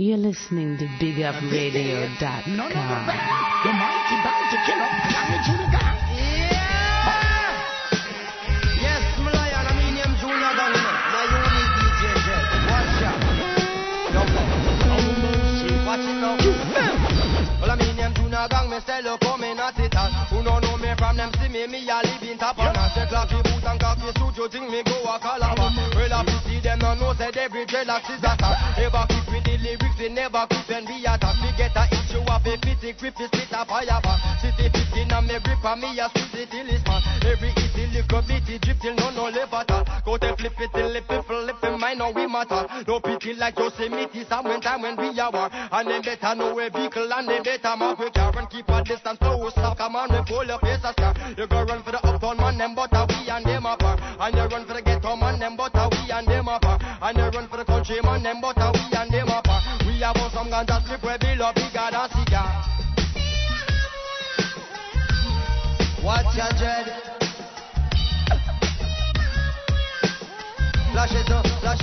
You're listening to BigUpRadio.com. None of the band, the mighty bound to kill up, damage to the gang. Yes, my I mean him Junior Gong, know. Now you need DJ Jet. Watch out. Yo, watch it now. Well, I mean them Junior Gong, me say look coming at it all. Who no know me from them see me, me a live in top on us. The clocky boot and cocky suit, you think me go a calabar. Well, I see them no know say every dreadlocks is a star. We never quit when we attack. We get a issue of a fitty grip, is spit a fire. City 15 and me grip and me a squeeze it till it's man. Every itty little bitty drip till no no live at all. Go to flip it till it flip in mine, now we matter. No pity like Yosemite, some when time when we are war. And them better know a vehicle and they better mark we car and keep a distance. So stop, come on, we pull your face a scar. You go run for the uptown man, them but a we and them apart. And you run for the ghetto man, them but a we and them apart. And you run for the country man, them but a we we love bigger than cigar. Watch your dread. Flash it up, flash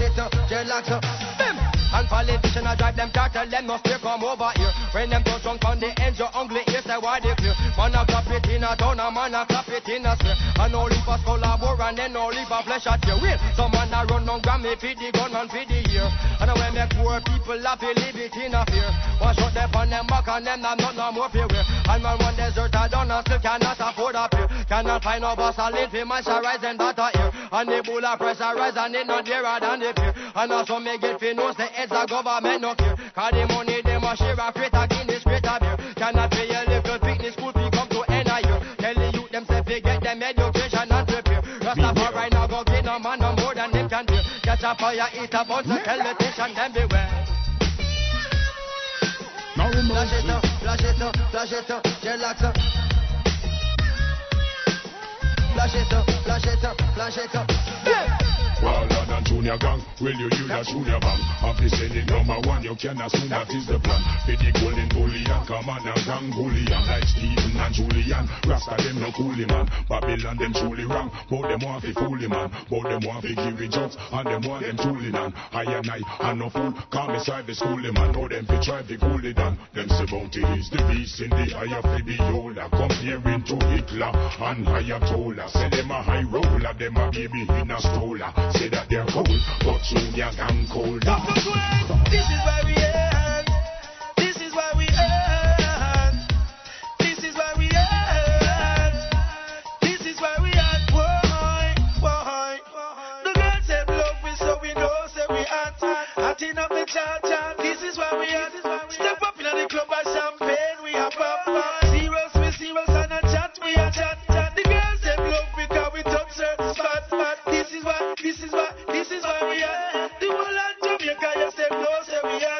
And politician I drive them car, tell them no stay come over here. When them touch on on the edge, your ugly ears say why they clear. Man a clap it in a town, a man a clap it in a square. And all leave a skull a bore and then all leave a flesh at your will. Some man a run on Grammy for the gun and for the year. And when make poor people laugh, live it in a fear. One shot them on them back and them not not no more fear. And man one desert a done and still cannot afford a fear. Cannot find no bus a live for moisturize them that a ear. And the bull a pressurize and it not dearer than the fear. And also me get fi know say heads a government no care. Cause the money them a share a freight a Guinness crate a beer. Cannot pay a little picnic school fee come to end a year. Tell the youth them say fi get them education and prepare. Rastafari right now go get no man no more than them can bear. Catch a fire, eat a bunch of tell the station them beware. No Flash it up, flash it up, flash it up. Flash it up, flash it up, flash it up. Wilder than Junior Gong, will you use a Junior Bang? It number one, you can assume that is the plan. The golden bullion, come on and gang bullion. Like Stephen and Julian, Rasta them no coolie man. Babylon them truly wrong, but them want fi fool man. But them want fi give it jokes, and them want them truly man. I and I, and no fool, call me side the schoolie man. Know them fi try fi cool it down. Them say bounty is the beast in the eye of the beholder. Comparing to Hitler and Ayatollah. Say them a high roller, them a baby in a stroller. Say that they're cold, but Junior Gong colder. This is why we earn. This is why we earn. This is why we earn. This is why we earn. Why? Why? The girls say love me, so we know say we hot. Hot enough the chat. This is why we hot. Step up in the club and champagne we have pop. Serious is why we hot. The whole of Jamaica, yes them know say we hot.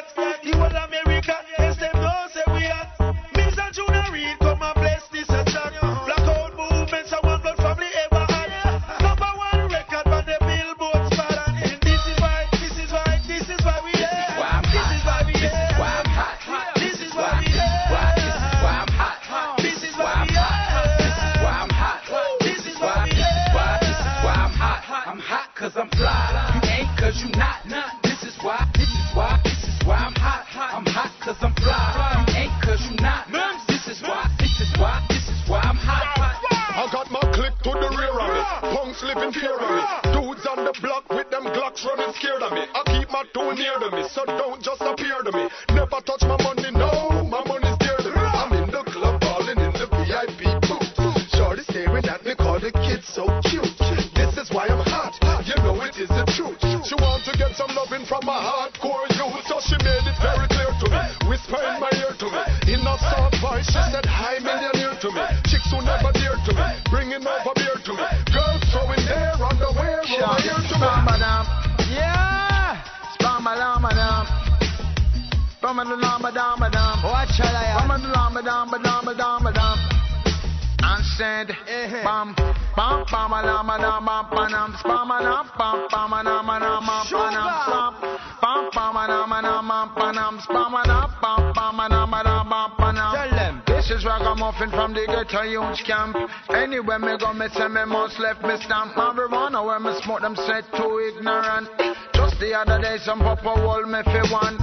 Youth camp. Anywhere me go, me say me must left me stamp. Marijuana where me smoke them say too ignorant. Just the other day, some papa hold me for one.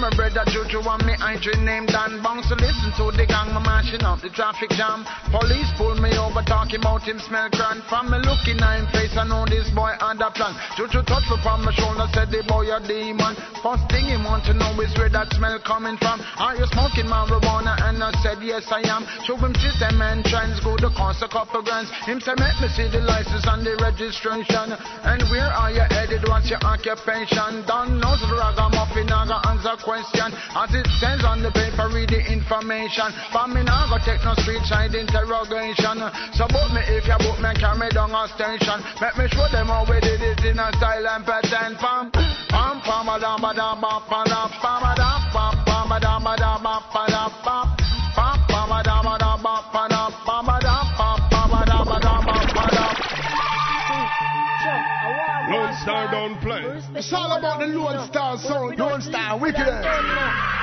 My brother Juju and me auntie named Dan Bounce So listen to the gang, my mashing up the traffic jam. Police pull me over, talking about him smell grand. From me looking at him face, I know this boy had a plan. Juju touch me on my shoulder, said the boy a demon. First thing he want to know is where that smell coming from. Are you smoking marijuana? And I said yes I am. Show him system and trends, go to cost a couple grands. Him say make me see the license and the registration. And where are you headed? What's your occupation? Don't know the ragamuffin, I got answer question. As it says on the paper, read the information. For me now go take no street side interrogation. So book me if you book me, carry down a station. Make me show them how we did it in a style and pattern. Pam, pam, pam, ba da ba da ba ba da ba ba da ba ba It's all about the Lone Star sound. Lone Star, wicked.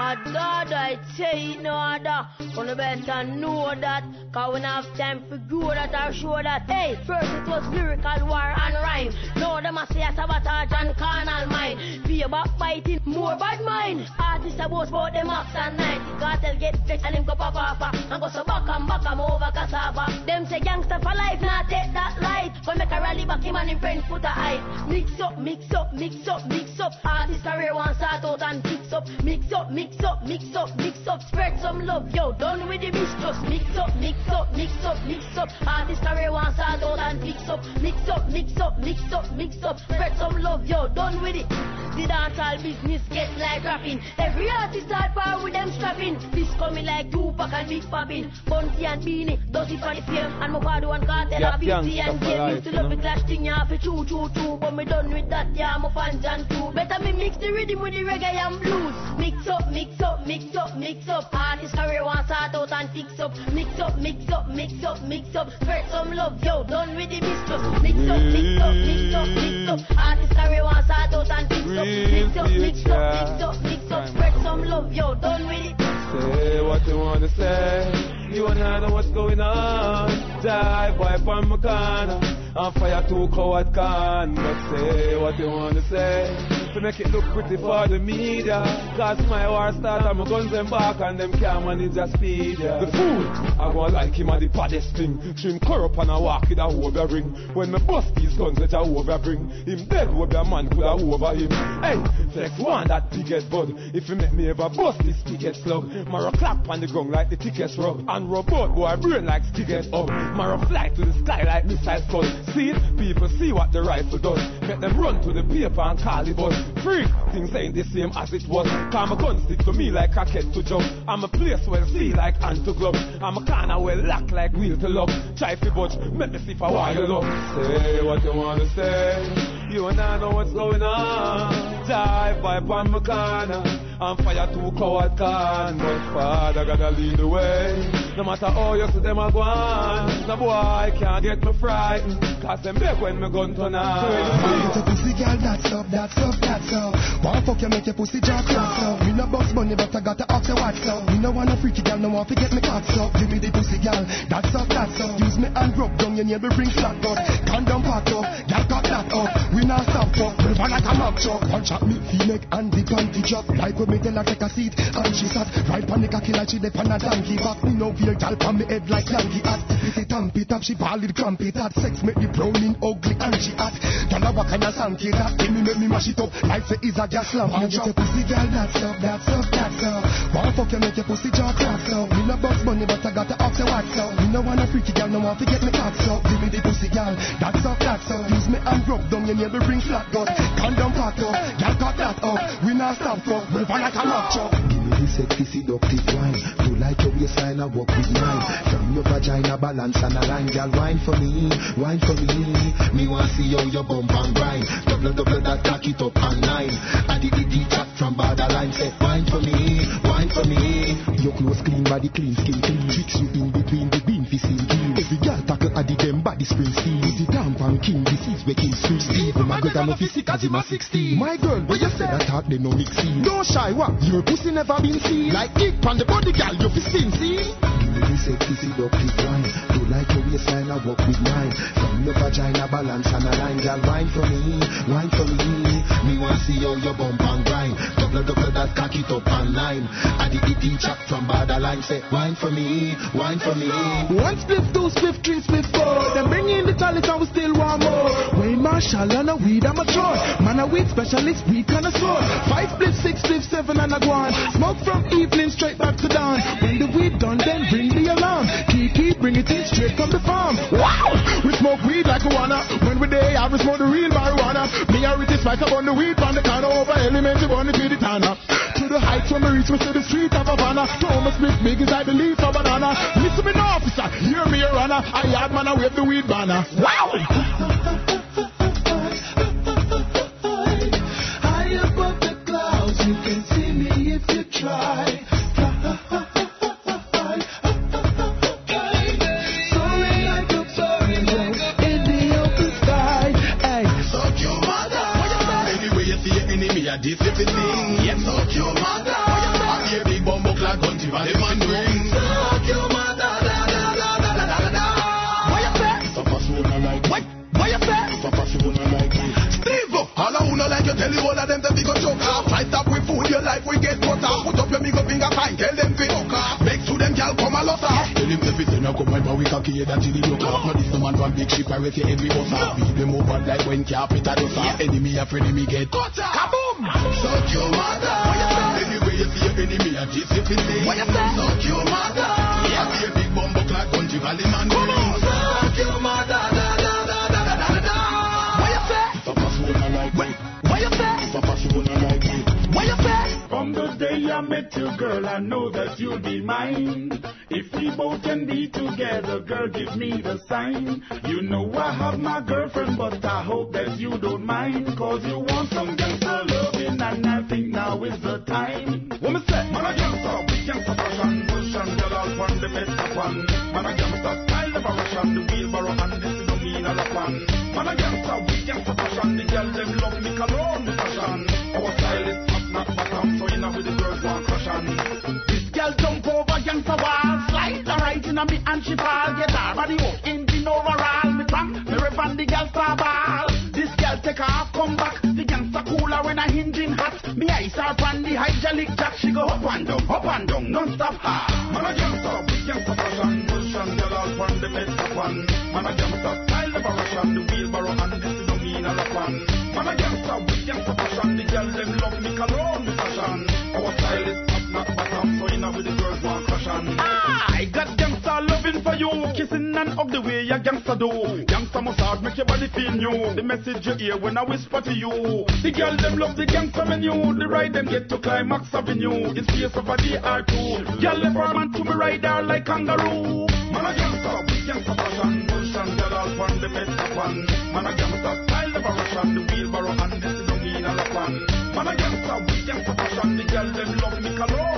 Ah, God, I tell you no other. Wanna better know that. Cause when I have time for grow that or show that. Hey, first it was lyrical war and rhyme. Now them a say a sabotage and carnal mind. Be about fighting, more bad mind. Artists a boast about them ups and nine. Cartel get vexed and him go papa papa. And go so back and back and over cassava. Them say gangster for life, not take that light. But make a rally back him and him friend put a hype. Mix up, mix up, mix up, mix up. Artist career one start out and fix up. Mix up, mix up, mix up, mix up. Spread some love, yo. Done with the mistrust. Mix up, mix up, mix up, mix up. Artist career one start out and fix up. Mix up, mix up, mix up, mix up. Spread some love, yo. Done with it. The dancehall business get like rapping. Every artist start power with them strapping. This coming like Tupac and Big Poppin. Bounty and Beenie, does it for the fame. And my father one cartel Yeah, and BT and game. Used to love me clash thing, yeah, for choo choo choo. But me done with that, yeah, I'm a fan too. Better me mix the rhythm with the reggae and blues. Mix up, mix up, mix up, mix up. Artist career one start out and fix up. Mix up, mix up, mix up, mix up. Spread some love, yo, done with the mistress. Mix up, mix up, mix up, mix up. Artist career one start out and fix up. Mix up, mix up, mix up, mix up. Spread some love, yo, done with it. Say what you wanna say. You and I know what's going on. Dive wipe on my corner. And fire two coward can. But say what you wanna say. To make it look pretty for the media. Cause my war start and my guns them back and them can't manage a speed. Yeah. The fool, I go like him at the baddest thing. Trim curl up and I walk with a over ring. When me bust these guns, let a over bring. Him dead, what a man could have over him. Hey, flex one that biggest bud. If you make me ever bust this biggest slug, Mara clap on the ground like the tickets rub. And robot boy brain like stiggers up. Mara fly to the sky like missile scud. See it? People see what the rifle does. Make them run to the paper and call it bus. Freak, things ain't the same as it was. Cause my gun stick to me like a cat to jump. I'm a place well see like hand to glove. I'm a corner well lock like wheel to lock. Try fi budge, make me see if I why you love. Say what you wanna say. You and I know what's going on. Dive pipe on my corner. And fire two coward can. But father gotta lead the way. No matter how you see them a go on. No boy I can't get me frightened. Cause them beg when me gun turn on. Get a pussy girl, that's up, that's up, that's up. Wanna fuck you, make your pussy jack up. Me no box money, but I gotta ask you what's up. Me no want a freaky girl, no want to get me cocks up. Give me the pussy girl, that's up, that's up. Use me and rub down your navel, bring flat gun. Condom pack up, girl got that up. We not stop up, never like a mock truck. Punch at me, feel neck and the panty drop. Like me tell her take a seat, and she sat right on the cocky like she dey on a donkey back. Me no feel gal on me head like Yankee hat. If it tamp it up, she ball it, hot. Sex make me browning ugly and she hot. Gal a walk and a sanky that. Give me make me mash it up like say is a gas lamp. Me get pussy girl, that's up, that's up, that's up. Wanna fuck you, make your pussy jaw crack up. Me no box money, but I gotta ask you what's up. Me no want a freaky girl, no want to get me cocks up. Give me the pussy girl, that's up, that's up. Use me and rub down your navel, bring flat gun. Condom pack up, girl got that up. We not stop up, move on like a me the sexy seductive wine. Do like your waistline, I walk with mine. From your vagina balance and a line, girl, wine for me, wine for me. Me want see how your bump and grind. Double, double that, cock it up and nine. I did the chat from borderline, say wine for me, wine for me. Your clothes clean, body clean, skin clean. Tricks you in between the bean, fi see clean. Every girl tackle at the dem body spring steel. With the tampon king, this is making sweet Steve. My girl, I'm a physique as him a 16. My girl, what you say? That talk, they no mix in. Don't shy, what? Your pussy never been seen. Like dick on the body, girl, you fi seen, see? me me say kissy seductive wine. Do like your waistline, I walk with mine. From your vagina balance and a line, girl, wine for me, wine for me. Me want to see how your bump and grind. Double double that cock it up and line. I did the teacher from borderline say wine for me, wine for me. One split, two split, three split, four. Then bring in the talent and we still want more. Wayne Marshall and a weed amateur. Man a weed specialist, weed connoisseur. Five split, six split, seven and a guan. Smoke from evening straight back to dawn. When the weed done, then bring the alarm. Kiki, bring it in straight from the farm. Wow! We smoke weed like a wanna. When we day, I we smoke the real marijuana. Me a Richie Spice up on the weed from the corner over elementary one to the tana. To the heights when we reach, we to the street of Havana. Thomas Smith, big as I leaf of banana. Listen me now, officer, hear me a runner. I had man, I wave the weed banner. Wow! High above the clouds, you can see me if you try. A flamingo in the open sky. Hey, Suck your mother. Anyway, you see your enemy, a discipline. Yes, your mother. I hear big bumbo clad country, but tell you all of them to be go choke off. Fight up with food, your life we get cut off. Put up your middle finger fine, tell them to fuck off. Make to them, girl, come a lot. Tell him everything, I come my boy, we cocky head and till he look off. Now this no man from big ship, I your head we bust. Beat them over like when carpet a dust off. Enemy a friend, enemy get cut. Kaboom! Suck your mother. Anyway, you see your enemy, a discipline. What you say? Suck your mother. Yeah, be a big bumbo clad country valley man. Come on, I met you, girl, I know that you'll be mine. If we both can be together, girl, give me the sign. You know I have my girlfriend, but I hope that you don't mind. Cause you want some gangster loving, and I think now is the time. Woman say, man, a gangster, we gangster fashion, motion, girl, I'll want the best one. Man, a gangster, style a Russian, the wheelbarrow, and this is mean a one. Man, a gangster, we gangster fashion, the girl, them love me, cologne, me fashion. Our style is top, not bottom, so know with the girls want crush on. This girl jump over gangster wall, slide the right in a me and she fall, get her body up, engine overall, me bang, me rev on the girl star ball. This girl take off, come back, the gangster cooler when I engine hot. Me eyes are on the hydraulic jack, she go up and down, up and down, non-stop hard. Man a gangster, big gangster fashion, motion, girl all from the best of one. Man a gangster, style a Russian, the wheelbarrow and this is no mean a. Man a gangster, big gangster fashion, the girl them love me cologne, so you know with the girls want crush on. I got gangster loving for you, kissing and hug the way your gangster do. Gangster massage make your body feel new. The message you hear when I whisper to you. The girl them love the gangster menu. The ride them get to climax avenue. In space of a day or two. Girl left her man to me ride her like kangaroo. Man a gangster, big gangster fashion, motion, girl all from the best of one. Man a gangster, style of a Russian, the wheelbarrow and this is no mean a lot one. Man a gangster, big gangster fashion, the girl them love me cologne,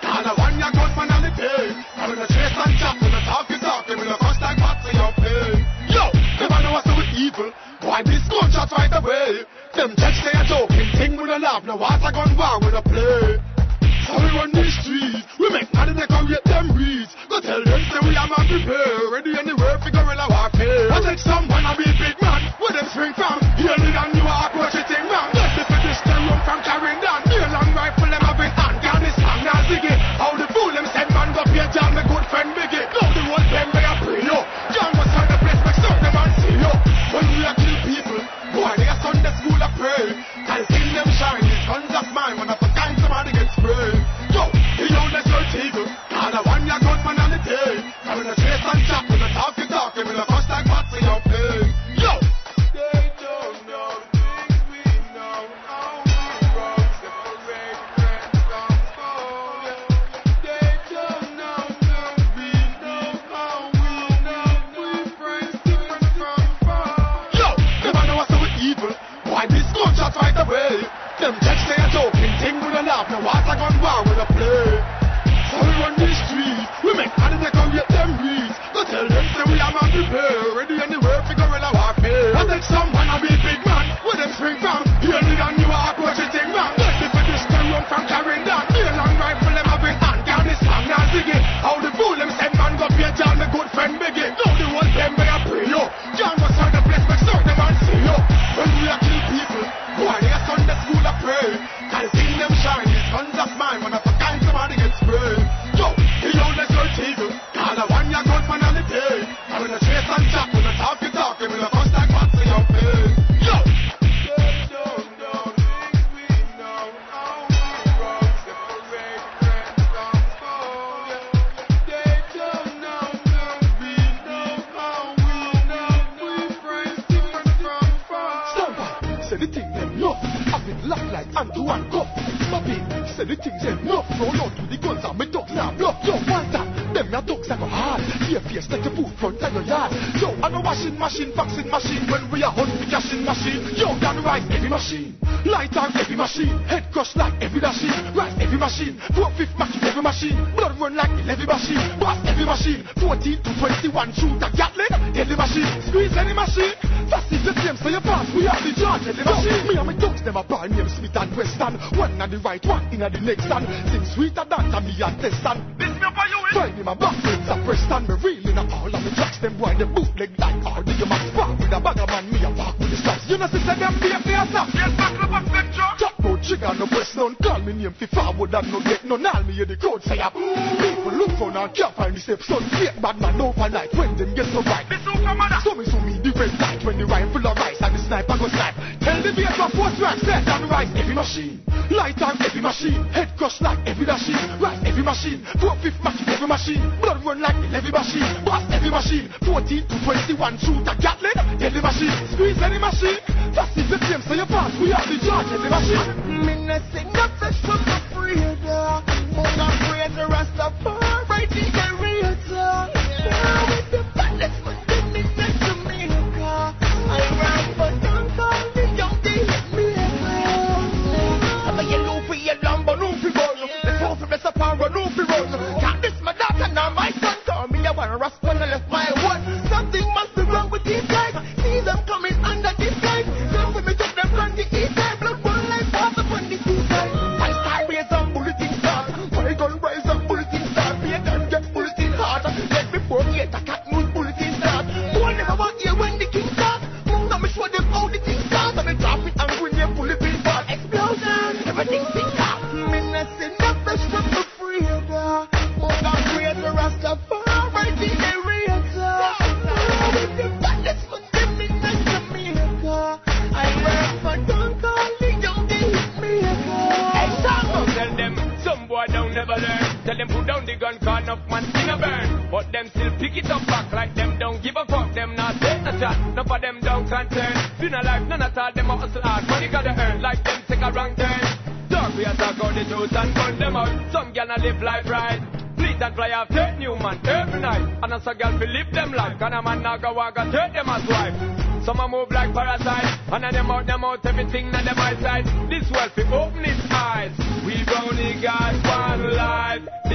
boy, this gunshots right away. Them judge say a joking thing with a laugh, now what's a gun war with a play. So we run these streets, we make money decorate them beats. Go tell them say we are man prepare, ready anywhere for guerrilla warfare. I take someone I be big man, where them spring from. when I play. So we run these streets. we make money they come get them reach. Go tell them say we are man prepare, ready anywhere for gorilla walk me. I take some man, I be big man, where them spring from. You need a new approach, you think man. Ready for this to run from carrying down. Be a long rifle, them have been hand down this song now singing. How the fool them send man go pay a me good friend Biggie. like the levy machine. Bust every machine. 14 to 21 shoot a Gatling. Deadly machine. Squeeze any machine. Fast is the same, so you pass. We have the charge. Deadly machine. Me and my dogs never buy. Me and Smith and Wesson. One on the right, one in the next. And sing sweeter than me and Testan. life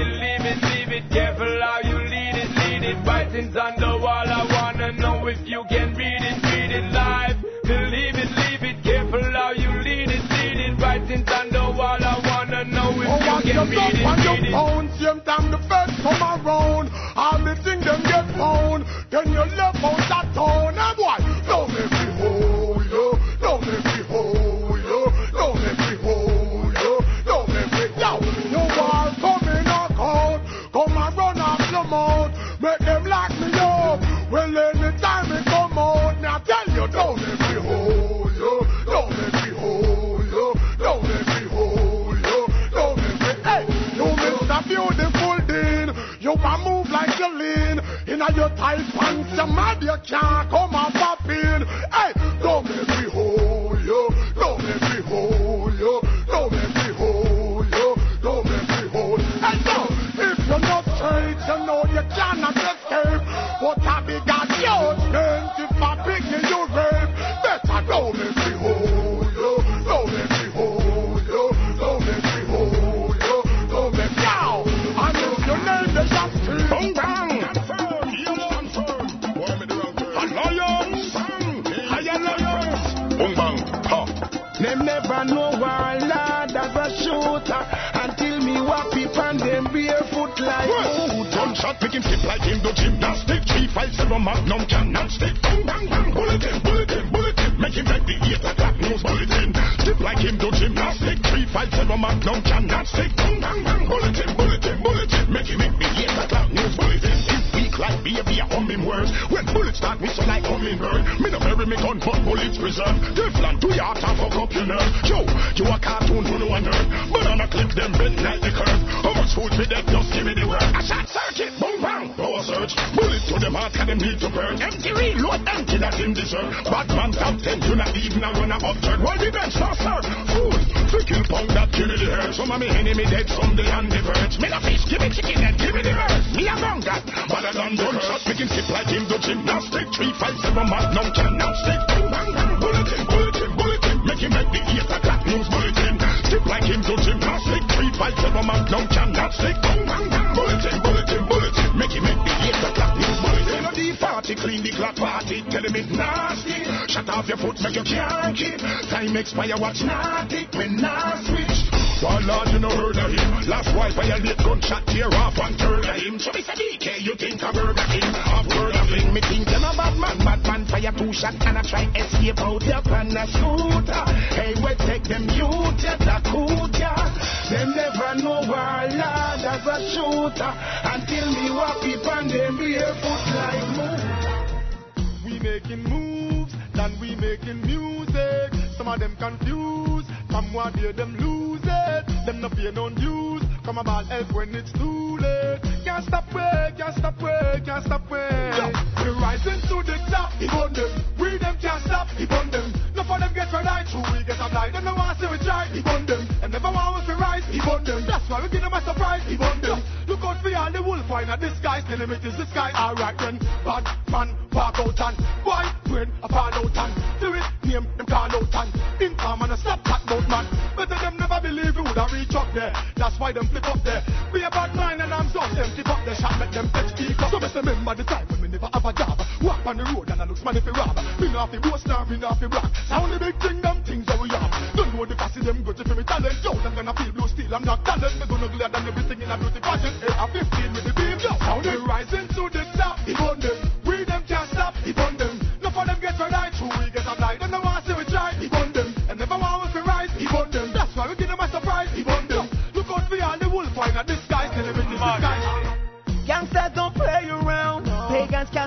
Be a bad man and I'm done. empty up their shot, make them keep up. So best remember the time when me never have a job. Walk on the road and I look money for rob. Me not fi boast nor me not fi brag. Sound the big thing, them things that we have. Don't know the passy them good for me talent. Yo, them gonna feel blue steel. I'm not talent. Me gonna glad than everything in a beauty pageant. Hey, I'm 15 with the beam. Yo, sound it rising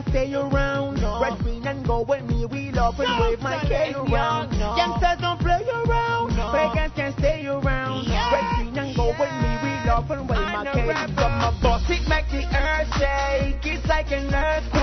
stay around. Red, green, and gold with me. We love and wave my K around. Gangsters don't play around. Pagans can't stay around. Red, green, and gold with me. We love and wave my K around. My boss, it make the earth shake. It's like an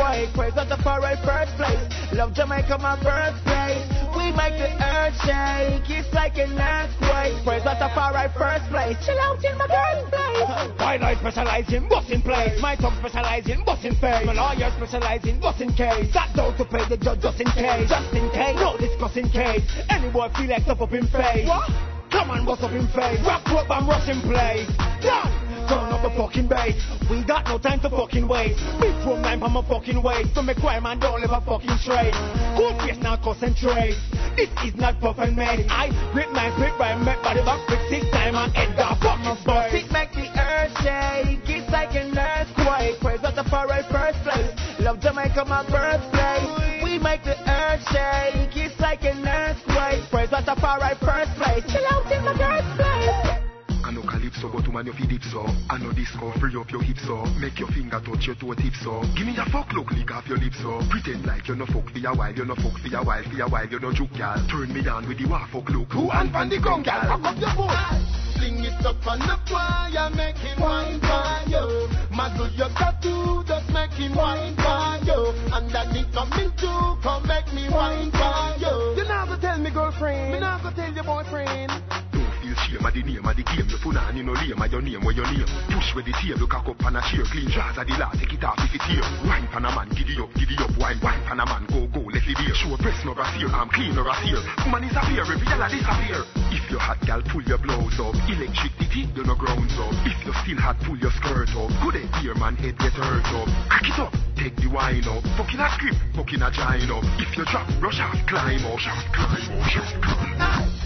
earthquake. Praise God the far right first place. Love Jamaica, my birthplace. We make the earth shake. It's like an earthquake. Praise God the far right first place. Chill out in my birthplace. Why I specialize in busting place? My tongue specialize in busting face. My lawyer specialize in busting case. Sat down to pay the judge just in case. Just in case, no discussing case. Any boy feel like stuff up in face. What? Come on, what's up in face? Rock, rock, and rush in place. Done. Turn up the fucking bass. We got no time to fucking waste. Big from nine from a fucking waste. So make crime and don't live a fucking straight. Cool face now concentrate. This is not puff and made. I grip my grip rhyme, make body back quick six time and end the fucking space. It make the earth shake. It's like an earthquake. Praise God the far right first place. Love Jamaica, my birthplace. We make the earth shake. It's like an earthquake. Praise God the far right first place. Chill out in my birthplace. I know calypso, but man you fi dip so. I know disco, free up your hips so. Make your finger touch your toe tip so. Give me a fuck look, lick off your lips so. Pretend like you're no fuck for a while, you no fuck for a while, for a while you no juke gal. Turn me on with the wa fuck look. Who and pan the ground gal? Rock up your boat. Fling it up on the fire, make him wine for you. Muggle your tattoo, just make him wine you. Underneath coming to come make me wine you. You never tell me girlfriend. Me never tell your boyfriend. Feel shame of the name of the game. You put on in no lame of your name where your name. Push with the table, cock up and a cheer. Clean jars of the law, take it off if it's here. Wine pan a man, giddy up, giddy up. Wine, wine pan a man, go, go, let it beer. Show breast no brassiere, I'm clean no brassiere. Woman is a fear, every yellow disappear. If you're hot, gal, pull your blouse up. Electricity, you no grounds up. If you're still hot, pull your skirt up. Good dear man, head get hurt up. Crack it up, take the wine up. Fucking a script, fucking a giant up. If you drop, rush off, climb up, climb up, climb up.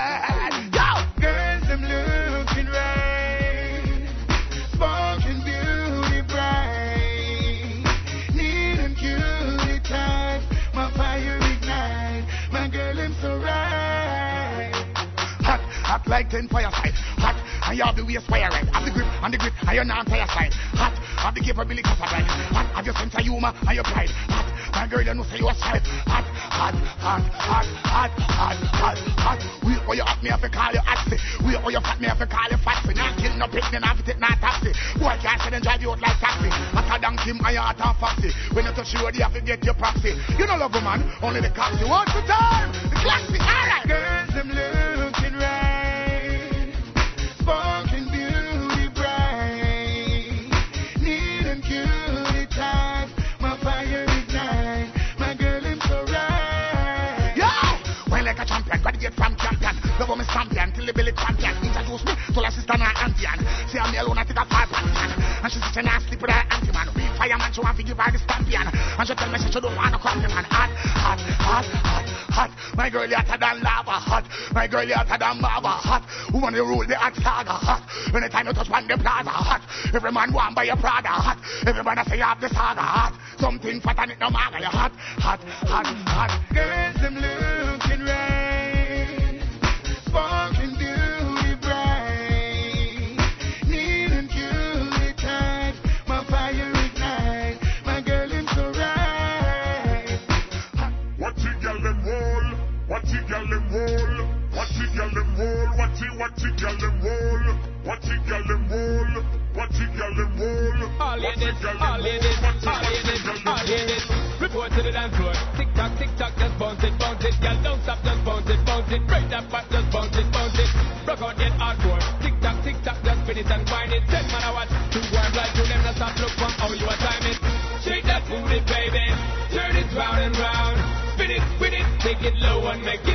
like ten fireside. Hot, and you have the waist wire right. Have the grip and the grip, and you're not tire side. Hot, have the capability of right. Hot, have your sense of humor and your pride. Hot, my girl, you know say you a side. Hot, hot, hot, hot, hot, hot, hot, hot. Wait for oh, you hot, me have to call you Oxy. Wait for you fat, me have to call you Foxy. Not kill no pig, then have to take no taxi. Boy can't say them drive you out like taxi. Hotter Kim, I heart and Foxy. When you touch you, you have to get your proxy. You know love a man, only the cops. You want the time, the classy. Alright, girls, them looking to her auntie. And see me alone, I take a five pan. And she sitting and sleep with her auntie man. Fireman, she want to give her the stampion. And she tell me she don't want to come man. Hot, hot, hot, hot, hot. My girl hotter than lava. Hot. My girl hotter than lava. Hot. Woman, you rule the hot saga. Hot. Anytime you touch one, the plaza. Hot. Every man want buy a Prada. Hot. Every man say you have the saga. Hot. Something fat and it no maga. You hot, hot, hot, hot. Girls, them looking right. Sparking Watch it, girl, them roll. Watch it, girl, them roll. Watch it, girl, them roll. All ladies, all ladies, all ladies, all ladies. Report to the dance floor. Tick tock, tick tock, just bounce it, bounce it. Girl, don't stop, just bounce it, bounce it. Break that back, just bounce it, bounce it. Rock out that hardcore. Tick tock, tick tock, just spin it and wind it. Ten man a watch, two wives like you, them not stop. Look from how you are time it. Shake that booty, baby. Turn it round and round. Spin it, spin it, take it low and make it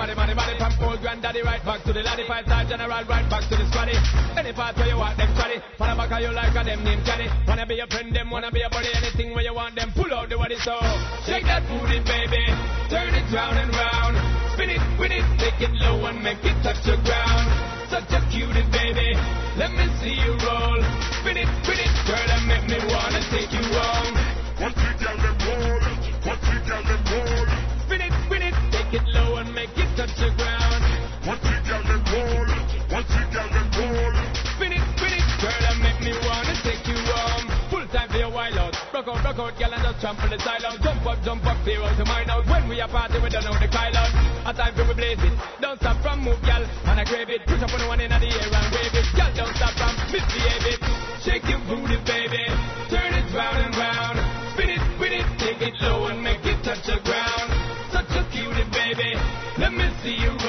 money, money, money. Granddaddy right back to the laddie. Five star general right back to the squaddy. Any part where you want them back you like a them name. Wanna be a friend, them wanna be a buddy. Anything where you want them, pull out the so. Shake that booty, baby. Turn it round and round. Spin it, spin it, take it low and make it touch the ground. Such a cutie, baby. Let me see you roll. Out. Rock out, girl, and just on the out. Jump up, jump up, zero to mine out. When we are party, we don't know the Kyle out. A time for we blaze it. Don't stop from move, girl, and I grab it. Push up on the one in the air and wave it. Girl, don't stop from misbehave it. Shake your booty, baby. Turn it round and round. Spin it, spin it, take it low and make it touch the ground. Such a cutie, baby. Let me see you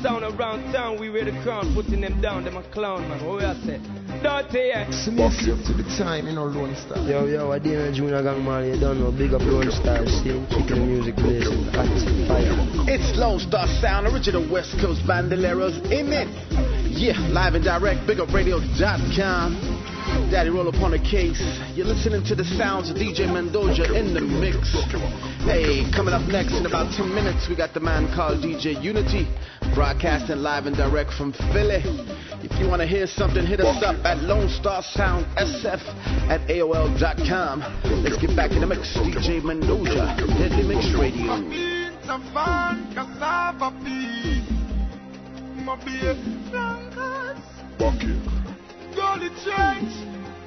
Star, the sound around town. We wear the crown, putting them down. Them a clown, man. What we are say? Dirty, yeah. Smoke you up to the time, you know, Lone Star. Yo, yo, I did a junior gang man, you don't know. Big up Lone Star, scene, keeping the music blazing, hot fire. It's Lone Star Sound, original West Coast Bandoleros. Amen. Yeah, live and direct, bigupradio.com. Daddy roll up on the case. You're listening to the sounds of DJ Mendoja in the mix. Hey, coming up next in about 10 minutes, we got the man called DJ Uni-T, broadcasting live and direct from Philly. If you want to hear something, hit us up at Lone Star Sound SF at AOL.com. Let's get back in the mix. DJ Mendoja, Deadly Mix Radio. Bucket. Golden change.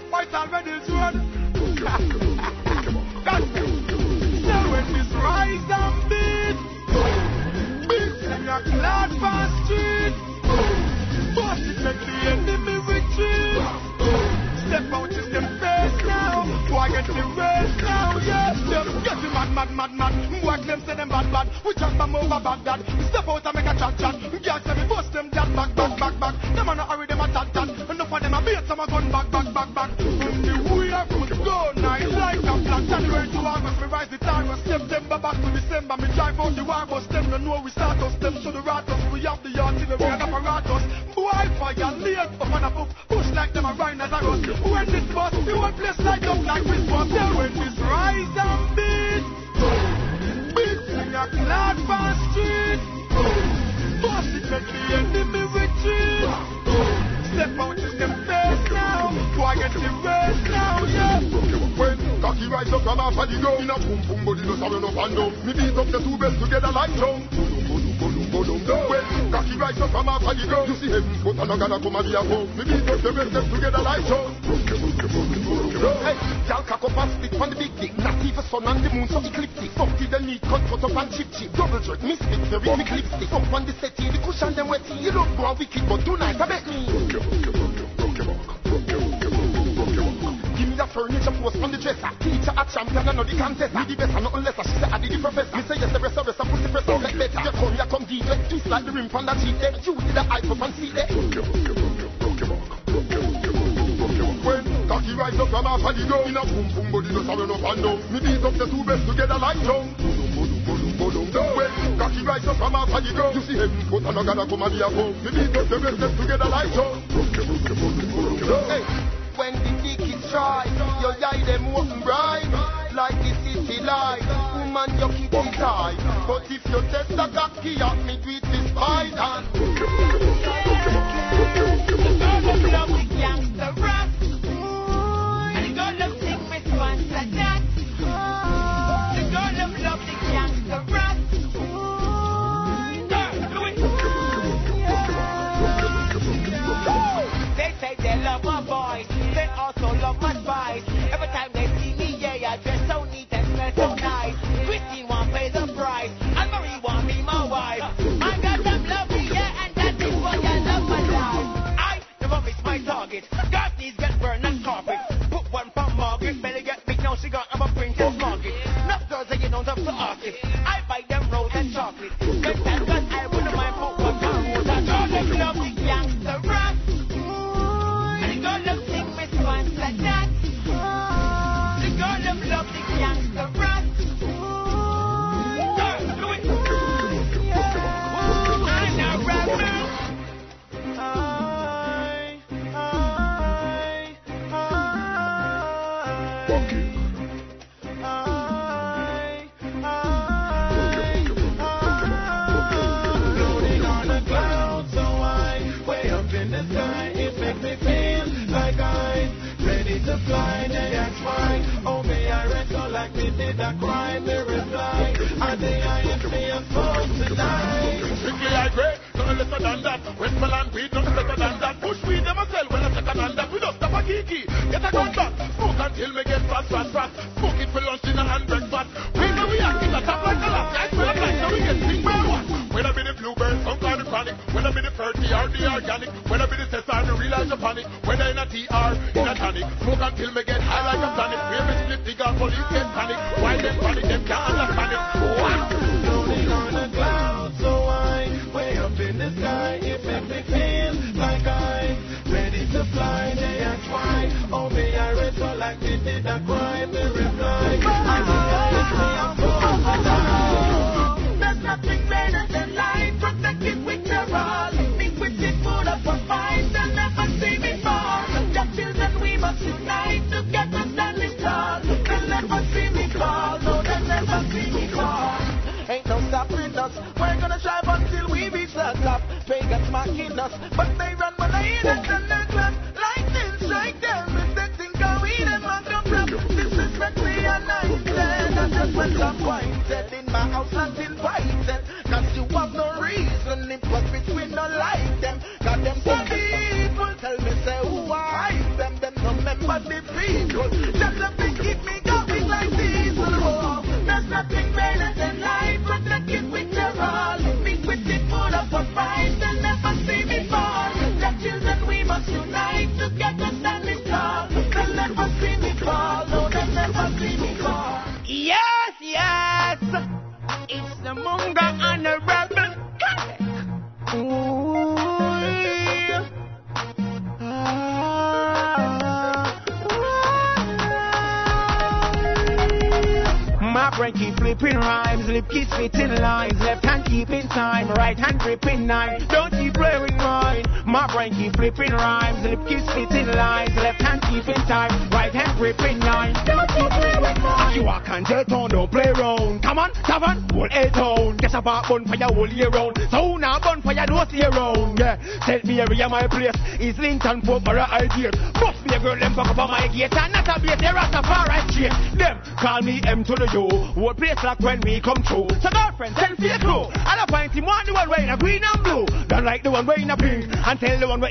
White and red is red. That's this rise and beat. Big thing a clad for street. Bust it make the enemy retreat. Step out in them face now. Boy get the race now, yeah. Them get the mad, mad, mad, mad. Boy claim say them bad, bad. We just them over Baghdad. Step out and make a chat, chat. Girls say me bust them that back, back, back, back. Them a no hurry, them some a gun back, back, back, back. From the way I put go nice like a flag. January to August, me rise the Taurus. September back to December, me drive out the war bus. Them no know we start us, them should the rat us. We have the artillery and apparatus. Boy fire late up on a book. Push like them a a rust. When this bus, the whole place light up like Christmas. Yeah, when this rise and beat. Big thing a clad for street. Bust it make the enemy retreat. Step out them face now. Get the race now, yeah. When cocky rise up from off of the ground In a boom boom body no sorrow no fan down Me beat up the two best together like drum When cocky rise up from of the ground You see heaven foot and a gonna come and be a home Me beat up the them together like drum Hey, y'all cock up and spit on the big dick Not even sun and the moon so ecliptic Fuck till the need cut cut up and chip chip Double jerk, misfit, the rhythmic lipstick Up on the setting, the cushion them wetty You look go wicked but tonight I bet me Furniture post on the dresser. Teacher a champion, the contest. Me the best, I nothing less. She say I did the professor. Me say yes, the rest, the rest, I pussy press like better. You come, you come deep, twist like the rim from the cheek. You see the eye up and see there. When cocky rise up from off of the ground, in a boom boom body, no sorrow no fan down. Me beat up the two best together like drum. When cocky rise up from off of the ground, you see heaven foot and a gonna come and be a home. Me beat up the best together like drum. Hey. When the dry, your eye them open bright like the city light. Woman, you keep it tight, but if you test the cocky at me, do it with and. I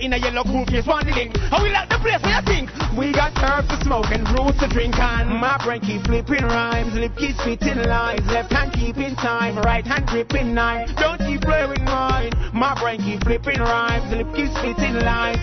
one wearing a yellow cool face the link. And we like the place where you think. We got turf to smoke and roots to drink and my brain keep flipping rhymes, lip keep spitting lines, left hand keeping time, right hand gripping nine. Don't keep playing mine. My brain keep flipping rhymes, lip keep spitting lines,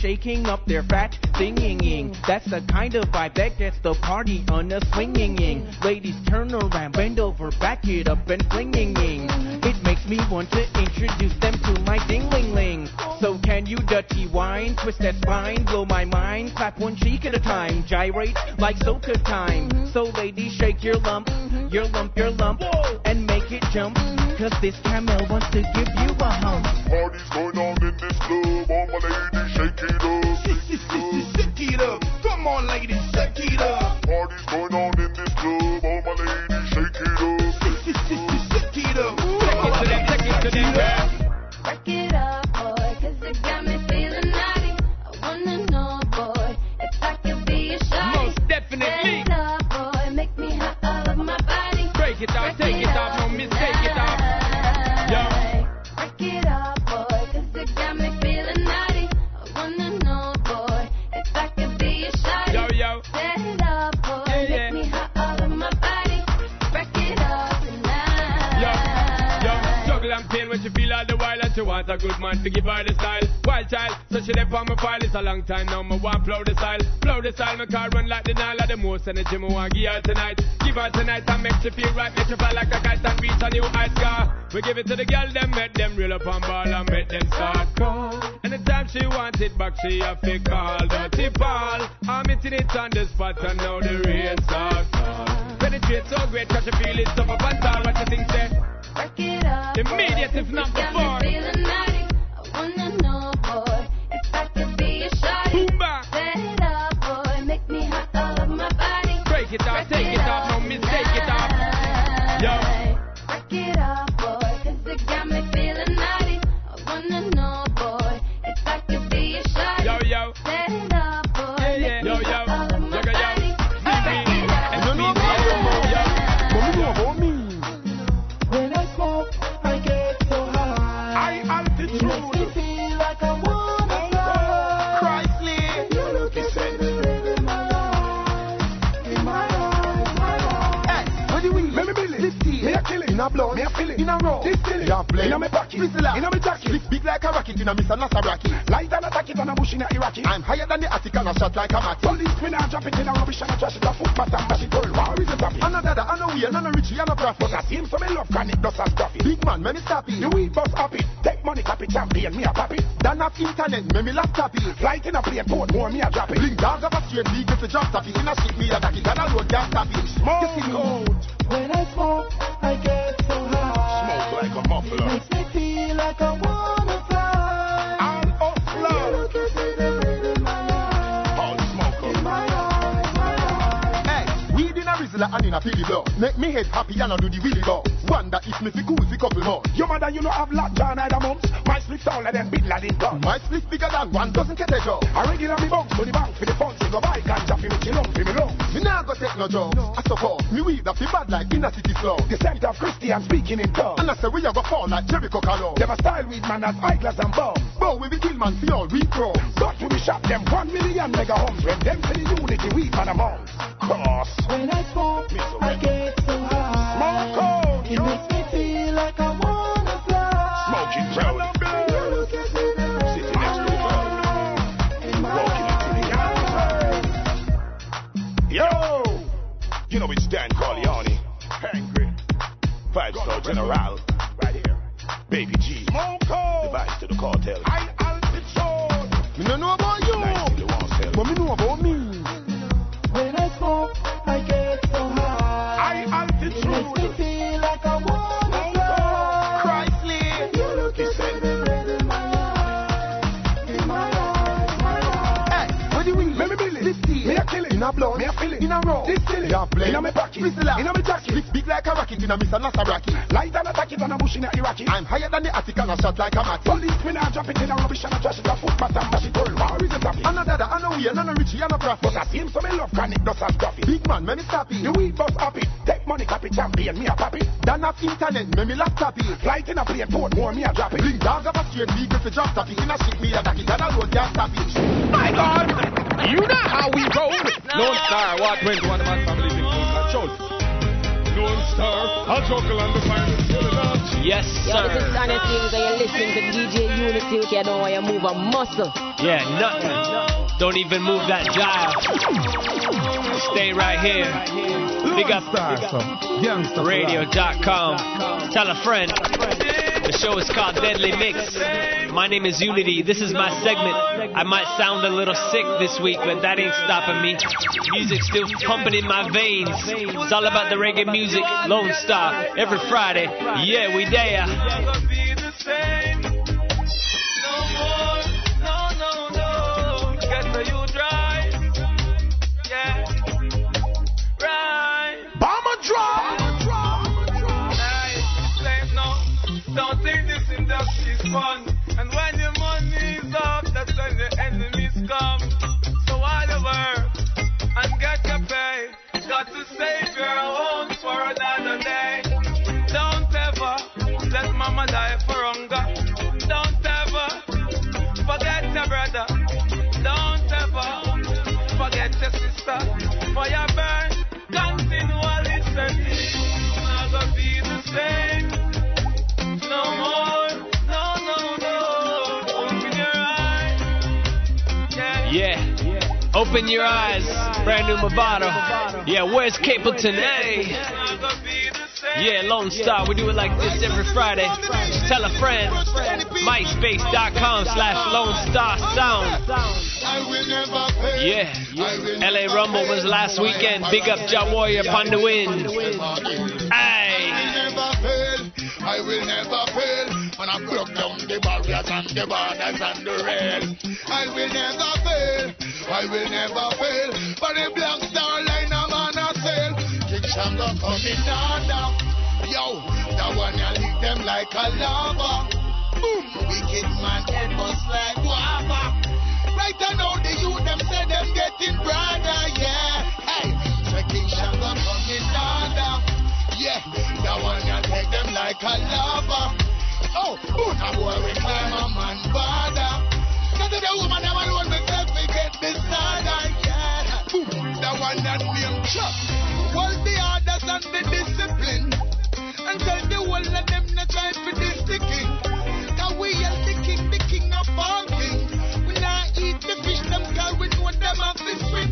shaking up their fat thinging. That's the kind of vibe that gets the party on a swinging. Ladies turn around, bend over, back it up and flinging. It makes me want to introduce them to my dingling ling. So can you dirty wine, twist that spine, blow my mind, clap one cheek at a time, gyrate like soca time. So ladies shake your lump, your lump, your lump, and make it jump. Cause this camel wants to give you a hump. Party's going on in man to give her the style. Wild child, so she left on my file. It's a long time now, me want flow the style. Flow the style, my car run like the Nile. The most energy me want give her tonight. Give her tonight and make she feel right. Make she fly like a kite and reach a new height scar. We give it to the girl, them make them reel up on ball and make them start call. Anytime she want it back, she have to call. Dirty ball, I'm hitting it on the spot and now the rain start fall. Penetrate so great, cause she feel it up up and. What you think, say? Eh? Break it up. Immediate, if not before. A it. A row. This it. Yeah, play. A me pocket. Whistler. In a me jacket. Big, big like a rocket in a Mr. Nasa bracket. Light and attack it on a bush in a Iraqi. I'm higher than the attic and a shot like a mat. Police me now drop it in a rubbish and a trash it a foot matter. Dash it all. War is a topic. I'm not dada, I'm not weird, I'm not richie, I'm profit. But I see him so me love chronic dust and stuff it. Big man, me me stop it. The weed bus up it. Take money, copy champion, me a pop it. Dan have internet, me me laptop it. Flight in a plane, port more, me a drop it. Link dog of a straight league if you drop top it. In a shit me a ducky, and a road gas stop it. Smoke You see me? out. When I smoke, and in a pilly blow. Make me head happy and I do the willy bow. Wonder if me fi cool fi couple more. Your mother, you know, have lot John either mums. My spliff taller than big lad in gun. My split bigger than one dozen cathedral. I regular me bounce to the bank for the funds. You go buy ganja no drugs. I suppose me weed that feel bad like inner city slum. The scent of Christian speaking in tongues. And I say we a go fall like Jericho Column. Them a style weed man as eyeglass and bombs. But we be kill man for all we crumbs. But we be shop them one million mega homes when them for the unity weed man amongst. Cross. When I smoke, I get Five star general. Right here. Baby G. Smoke out. Device to the cartel. High altitude. Me no know about you. Nice you want. But me know about me. When I smoke, I get so high. High altitude. It makes me feel like I wanna fly. Christly. You look at me red in my eyes. In my eyes, my eyes. Hey, what do you mean? Let me build. This tea. Me a kill it. In a blood. Me a fill it. In a row. This kill it. You a play. In a me pocket. Whistler. In a me jacket. Big, big like a rocket in a Mr. Nasaraki. Light and attack it on a bush in a Iraqi. I'm higher than the attic and I shot like a mat. Police me now drop it in a rubbish and a trash it a footpath and mash it all. War is a topic. And a dada, and a weird, and a richie, and a profit. But I seem so me love chronic dust and stuff it. Big man, me me stop it. The weed bus up it. Take money, copy champion, me a pop it. Dan of internet, me me laptop it. Flight in a plane, port more, me a drop it. Bling dog of a straight legal for drop top it. In a ship, me a duck it. And a road can't stop it. My God! You know how we roll. Lone Star, what went one man family in full control. Lone Star, I'll juggle on the finest Yes, Yo, sir. this is Honest Things and you're listening to DJ Uni-T. You know why you move a muscle. Yeah, nothing. Don't even move that jive. Stay right here. Big up radio.com. Tell a friend. The show is called Deadly Mix. My name is Uni-T. This is my segment. I might sound a little sick this week, but that ain't stopping me. Music's still pumping in my veins. It's all about the reggae music. Lone Star. Every Friday. Yeah, we there. Fun. And when your money is up, that's when the enemies come. So while you work and get your pay, got to save your own for another day. Don't ever let mama die for hunger. Don't ever forget your brother. Don't ever forget your sister. For your burn, Open your eyes. Brand new Movado. Yeah, where's Capleton? Hey. Yeah, Lone Star. We do it like this every Friday. Tell a friend. MySpace.com slash Lone Star Sound. Yeah. LA Rumble was last weekend. Big up Ja Warrior upon the win. Aye. I will never fail. The barriers and the borders and the rail. I will never fail. I will never fail. For the black star line, I'm on a sail. King Shango coming down. Yo, that one you lick them like a lava. Boom, wicked man head bust like guava. Right now the youth them say them getting brother, yeah. Hey, so King Shango coming down. Yeah, that one you take them like a lava. Oh, boom, a boy we climb a man border. Cause the woman them alone myself we get this order, yeah. Boom, that one that name chop. Hold the orders and the discipline. And tell the whole of them not try for this the king. Cause we are the king, the king of all kings. We not eat the fish them cause we know them have to swim.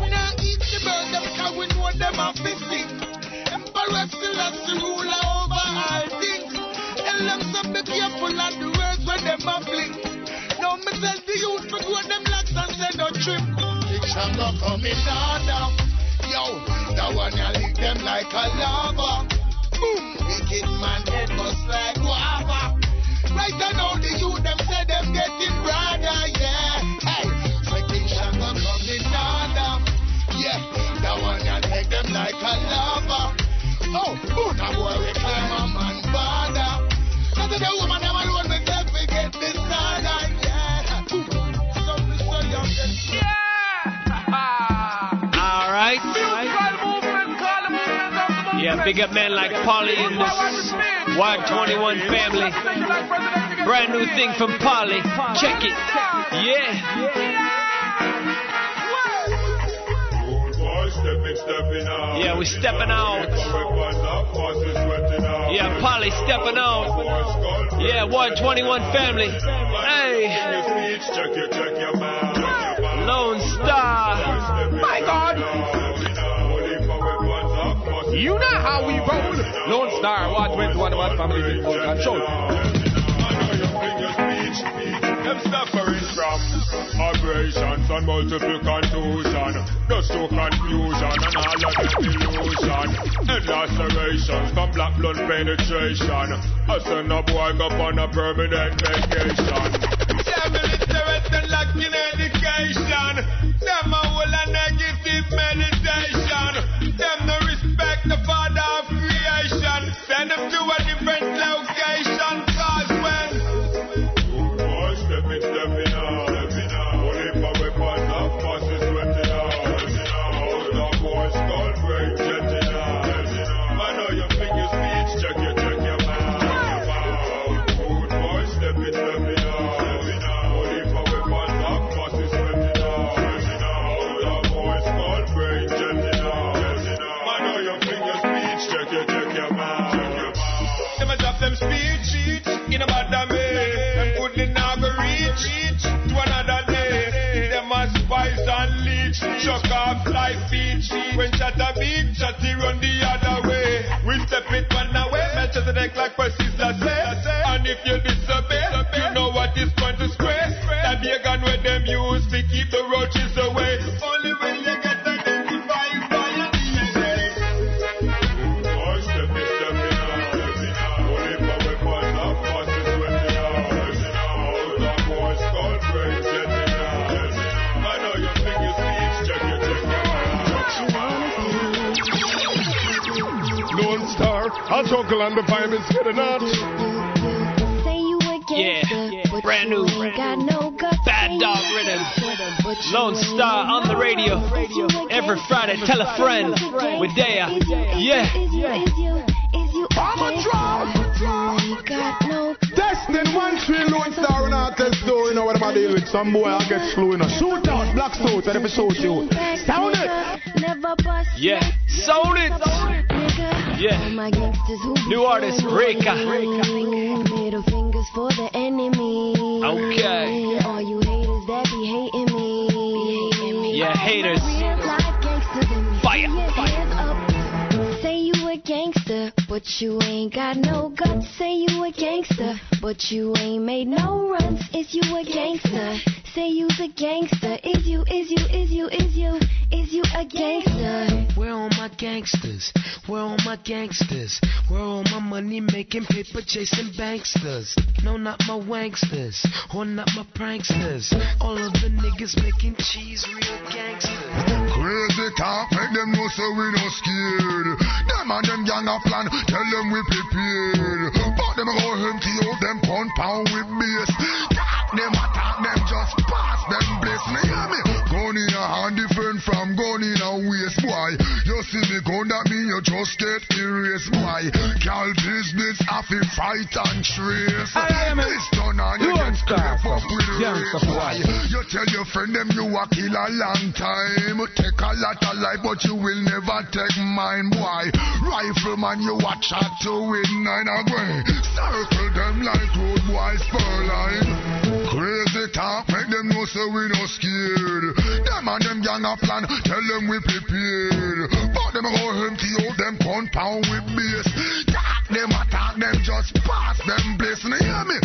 We not eat the bird them cause we know them have to sing. Emperor Selassie ruler over all things. Tell them some be careful of the words when them a fling. Now me tell the youth to go them locks and say no trim. King Shango coming down now. Yo, that one you lick them like a lava. Yeah, big up men like Polly in this Wild 21 family. Brand new thing from Polly. Check it. Yeah. Yeah, we stepping out. Yeah, Polly stepping out. Yeah, 121 family. Hey. Lone Star. My God. You know how we roll. Lone Star, what 21 of my family in full control. Them suffering from aberrations and multiple confusion, just to confusion and all of the illusion, and lacerations from black blood penetration. I send a boy go on a permanent vacation. Yeah, military like in education. Them a whole negative meditation. Shot a beat, chatty run the other way. We step it one away, match the deck like Persista say. And if you disobey, you know what is going to spray. That be a gun where them use to keep the roaches away. I'll chuckle and the vibe is getting hot. Yeah, brand new. Bad Dog Rhythm. Lone Star on the radio. Every Friday, tell a friend with Daya. Yeah. Yeah If you are If you are I'm a drum. Testing one three Lone Star and artist though, you know what I'm deal with. Some boy I'll get slew, you know. Shoot out, black suit, and if it's shoot you. Sound it. Never bust. Yeah. Sold it. Yeah. New artist, Rika. Middle fingers for the enemy. Okay. All you haters that be hating me. Yeah, haters. Real life gangsters in me. Fire. Gangster, but you ain't got no guts. Say you a gangster, but you ain't made no runs. Is you a gangster? Say you's a gangster. Is you, is you, is you, is you, is you a gangster? Where all my gangsters? Where all my gangsters? Where all my money making paper chasing banksters? No, not my wanksters, or not my pranksters. All of the niggas making cheese, real gangsters. Crazy talk, make them know so we no scared. Them and them gang a plan, tell them we prepared. But them go empty out them compound with bass. Them attack them just pass them bless me hear me. Gun in your hand different from gun in a waist boy. You see me gun that mean you just get erased boy. Cal business have to fight and trace. This done and you get scrape up with race boy. You tell your friend them you a kill a long time. Take a lot of life but you will never take mine boy. Rifleman you watch out to with nine away. Circle them like road boys spur line. Crazy talk make them know so we no scared. Them and them gang a plan tell them we prepared. But them go empty out them compound with base. Talk them attack them just pass them bliss. You hear me?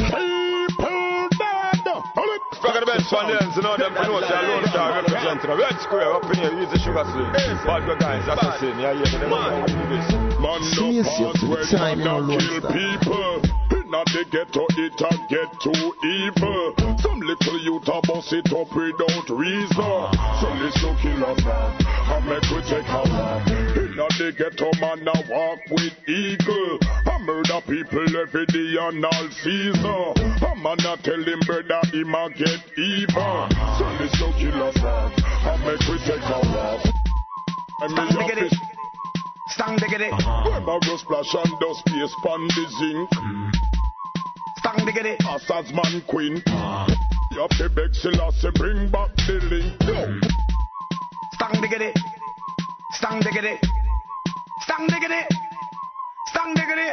Back at the bench one there, so now them know say Lone Star representing a red square up in here, use the sugar sling. Bad good guys, assassin, yeah, yeah, them know how to do this. Man, no pass where them a kill people. Now they get to it and get too evil. Some little youth a bust it up without reason. So listen, kill us now, and make we take a walk. Now they get to man a walk with eagle. I murder people every day and all season. A man a tell him brother him a get even. So listen, kill us now, and make we take a walk. Diggity. office. Stang diggity. When my uh-huh. go splash and dust space pan the zinc. Stang diggity. Assas man queen. Uh-huh. You have to beg Selassie bring back the link. Stang diggity. Stang diggity. Stang diggity. Stang diggity.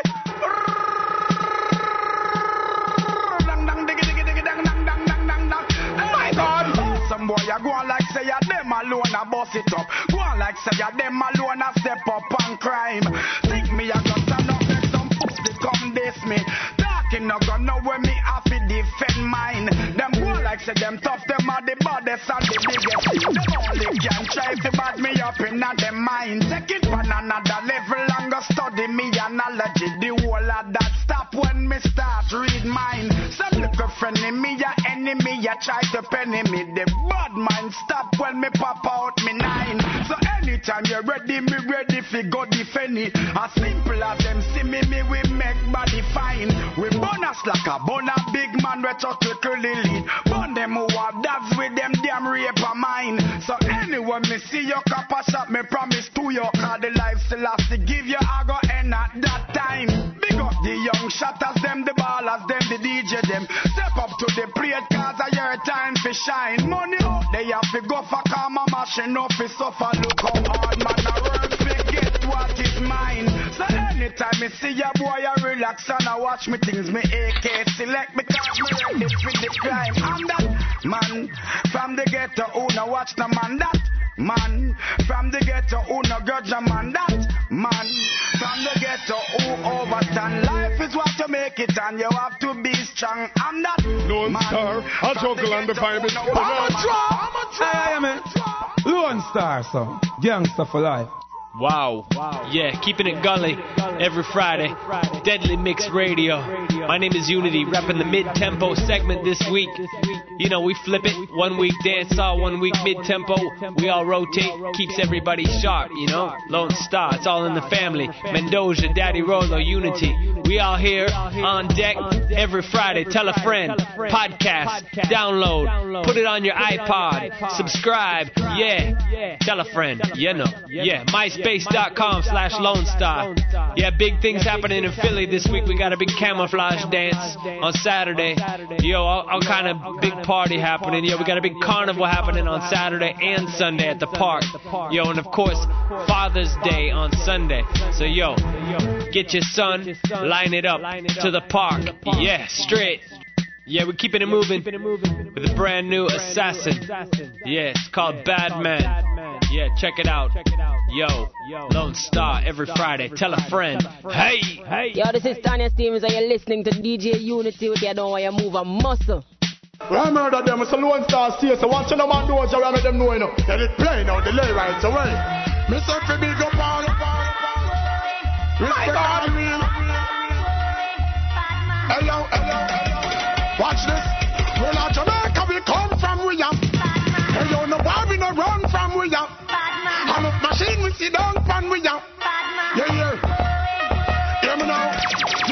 Dang dang diggity diggity dang dang dang dang dang dang. My God. Some boy a go on like say them alone a boss it up. Go on like say ya them alone a step up on crime. Think me a just stand up make some pussy come this me. Talking no gun know where me have to defend mine. Like say them tough, them are the baddest and the biggest. Them only can try to bad me up in them mind. Take it on another level and go study me analogy. The whole of that stop when me start read mine. Some little friend in me a enemy, ya try to penny me. The bad mind stop when me pop out me nine. So anytime you're ready, me ready fi go defend it. As simple as them see me, me we make body fine. We bonus like a bona big man, we talk to curly lead. Them who have dads with them damn rape of mine. So anyone me see your copper shop, me promise to you, cause the life still has to give you, I go end at that time. Big up the young shotters, them the ballers, them the DJ, them. Step up to the plate, cause your time to shine. Money they have to go for karma, machine up, fi suffer. Look how hard man I work, fi get what is mine. So anytime me see ya boy, I relax and I watch me things, me AK select because me ready for the crime. I'm that man from the ghetto, who no watch the man that. Man from the ghetto, who no grudge a man that. Man from the ghetto, who overstand. Life is what you make it, and you have to be strong. I'm that Lone man Star, I'll from the juggle and the ghetto, vibe who is no spinning. I'm a man. drop, I'm a Hey, yeah, man. Lone Star, so. Gangster for life. Wow. Yeah, keeping it gully every Friday. Deadly Mix Radio. My name is Uni-T, repping the mid-tempo segment this week. You know, we flip it. One week dancehall, one week mid-tempo. We all rotate, keeps everybody sharp, you know? Lone Star, it's all in the family. Mendoja, Daddy Rolo, Uni-T. We all here on deck every Friday. Tell a friend, podcast, download, put it on your iPod, subscribe. Yeah, tell a friend. You know, yeah. MySpace.com slash Lone Star. Yeah, big things happening in Philly this week. We got a big camouflage dance on Saturday. Yo, all, all kind of big party happening. Yo, we got a big carnival happening on Saturday and Sunday at the park. Yo, and of course, Father's Day on Sunday. So, yo, get your son, line it up to the park. Yeah, straight. Yeah, we're keeping it moving with a brand new assassin. Yeah, it's called Bad Man. Yeah, check it out. Yo, Lone Star every Friday. Tell a friend. Hey, hey. Yo, this is Tanya Stephens, and you're listening to DJ Uni-T with you. Don't want you move a muscle. When I murder them, it's a Lone Star stay. So watch them man doors, I make them know, you know. Let it play now, delay right away. Me say fi big up all Respect all real Hello, hello, hello Watch this. Well, out Jamaica we come from we Hey, yo, no why we no run from we are I'm a machine we sit down from we are Yeah, yeah. Hear me now.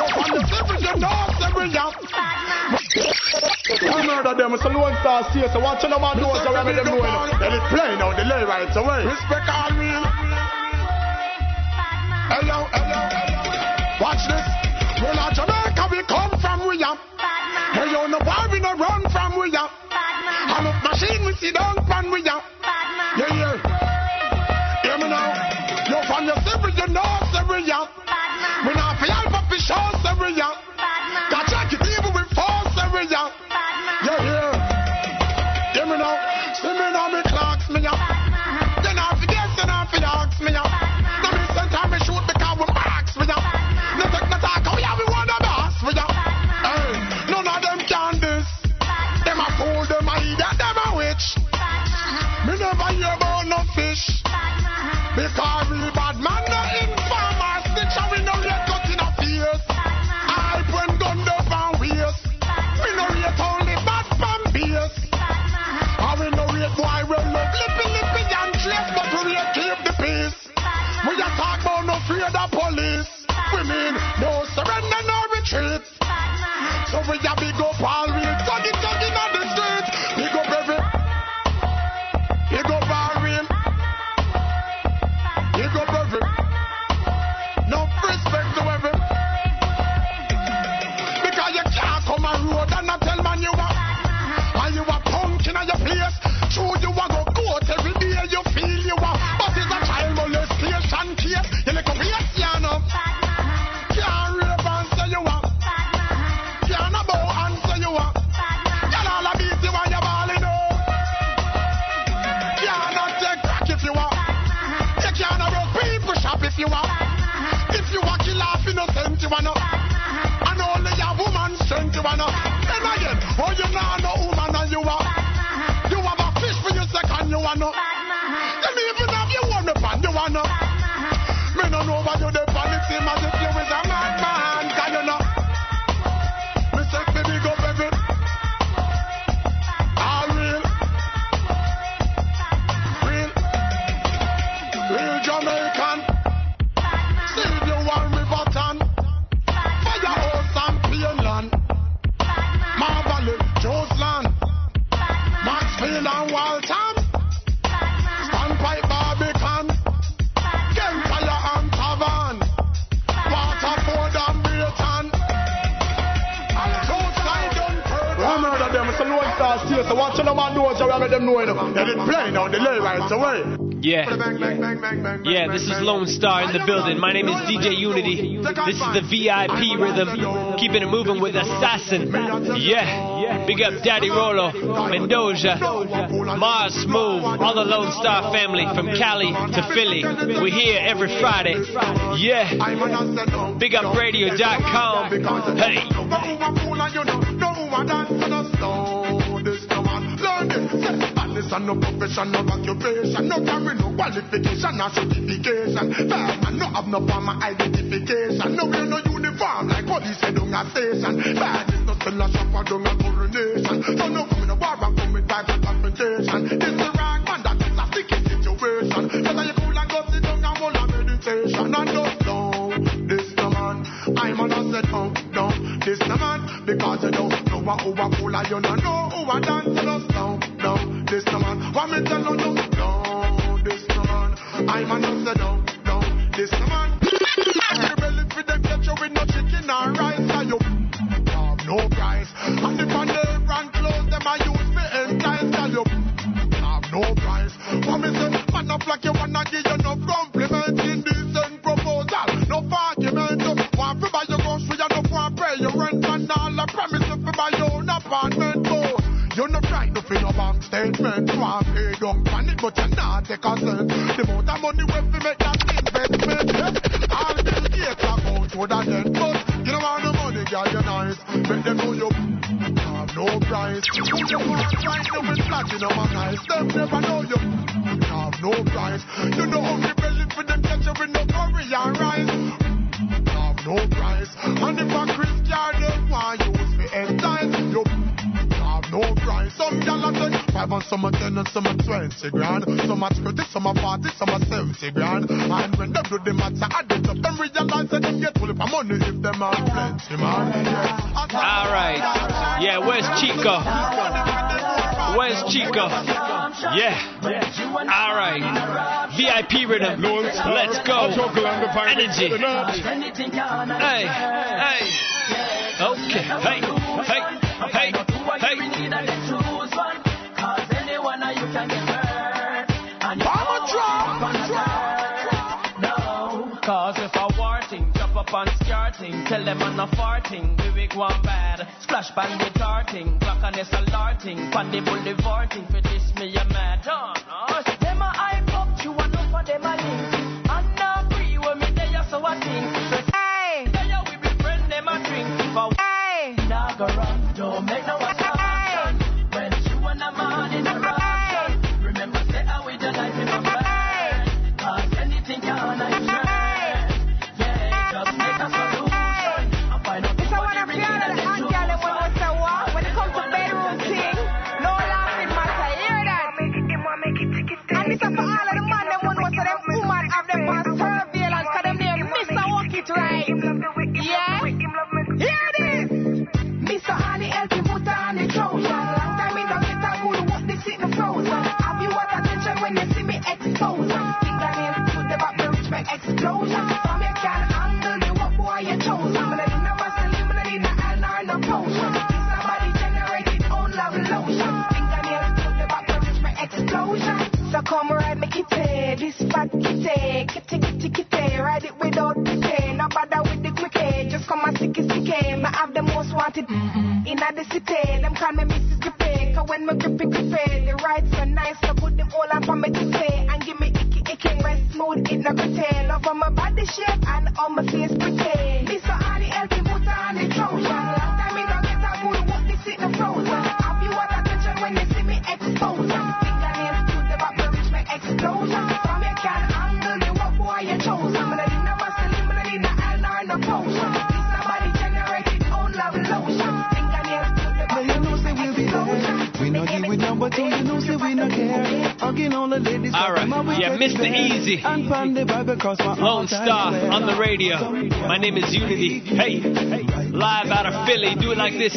Yo, from the civil you know say we When I murder them, it's a Lone Star stay. So watch man doors, I make them you know. Let it play now, delay right away. Respect all real Hello, hello, Watch this. Well, out Jamaica we come from we are Hey, yo, no why we no run from we are I'm a machine we sit down from we are Yeah, yeah. Hear me now. Yo, from your civil you know say we are We not fi help up fi show say we So we a big up man. Then again, oh, you know, no woman and you are. You have a fish for your second, you are Let me even if you want the pan, you are not. Me no know about you, Yeah, this is Lone Star in the building. My name is DJ Uni-T. This is the VIP rhythm. Keeping it moving with Assassin. Yeah. Big up Daddy Rolo, Mendoja, Mars Smooth, all the Lone Star family from Cali to Philly. We're here every Friday. Yeah. Big up radio.com. Hey. and no profession, no occupation, no carry no qualification or certification. Man, no have no farmer identification, no wear no uniform like police they don't have station. Bad is no sell a shopper, don't have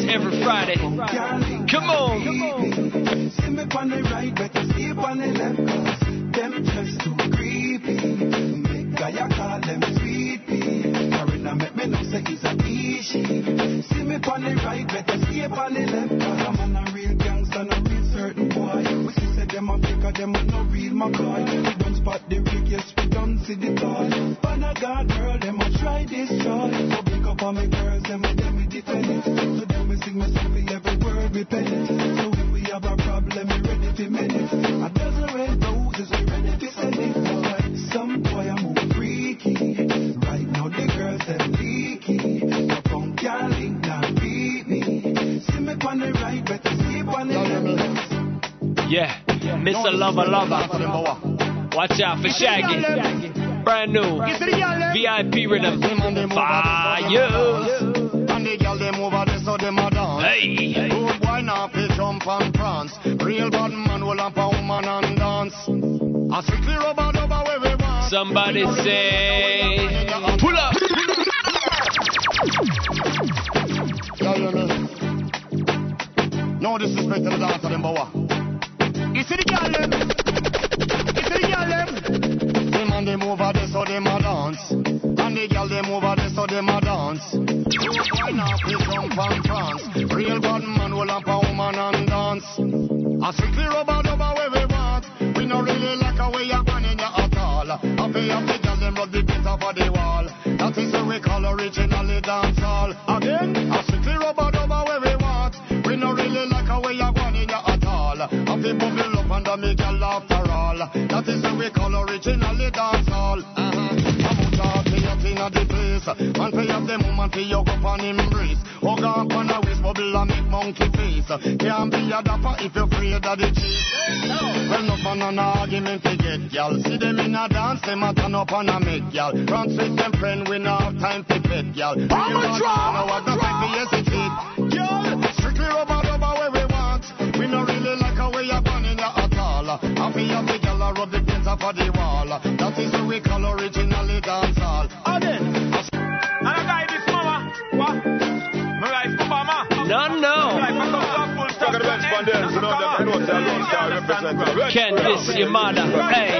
every Friday. Out for Shaggy. Brand new VIP rhythm. Fire. And the girl them over there so them a dance. Hey. Good boy now fi jump and prance. Real bad man will up a woman and dance. A strictly rubber dubber where we want. Somebody say, we no have time to pet y'all. I'm a drop, no what no time for hesitate. Y'all, strictly rubber rubber where we want. We no really like a way you're born in your at all. Happy up the girl a rub the paint off of the wall. That is what we call originally dance hall. And then, and a guy this mama, what? Me wife Obama. No, no. Talk of the bench band there, so now them know say Lone Star represent. Can't diss your mother. Hey.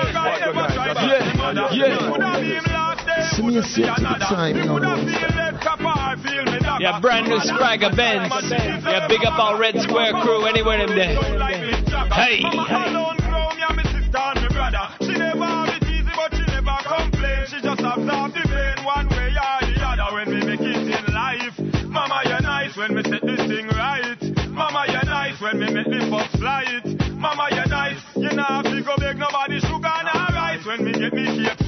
Yeah, yeah. See me a set to the time, you know. Yeah, brand new Spragga Benz. Yeah, big up our Red Square crew, anywhere them there. Hey. She never have it easy, but she never complain. She just absorb the pain one way or the when we make it in life. Mama, you're nice when we set this thing right. Mama, you're nice when we make the bus fly it. Mama, you're nice. You know, have to go beg nobody sugar and rice when we get me cake slice. Mama,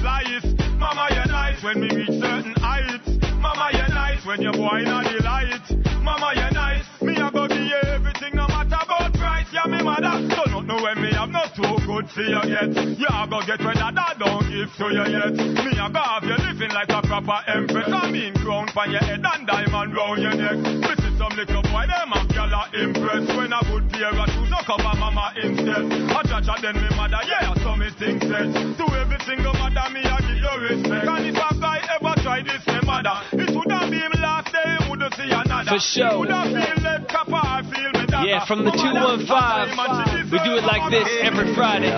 when we reach certain heights. Mama, you're nice when you're boy in the light. Mama, you're nice. Me, I go you everything no matter about price. Yeah, me mother. So not know when me I have not too good for you yet. You I go get when that don't give to you yet. Me I go have you living like a proper empress. I mean crown for your head and diamond round your neck. Me see some little boy them a gyal a impress. When a good pair of shoes no cover mama instead. I judge her then me mother yeah so me think said. To every single mother me I give you respect. And if a guy ever try this me mother, it would have been last day he would see another. For sure. Would have feel left copper I feel me dagger. Yeah, from the 215, we do it like this every Friday.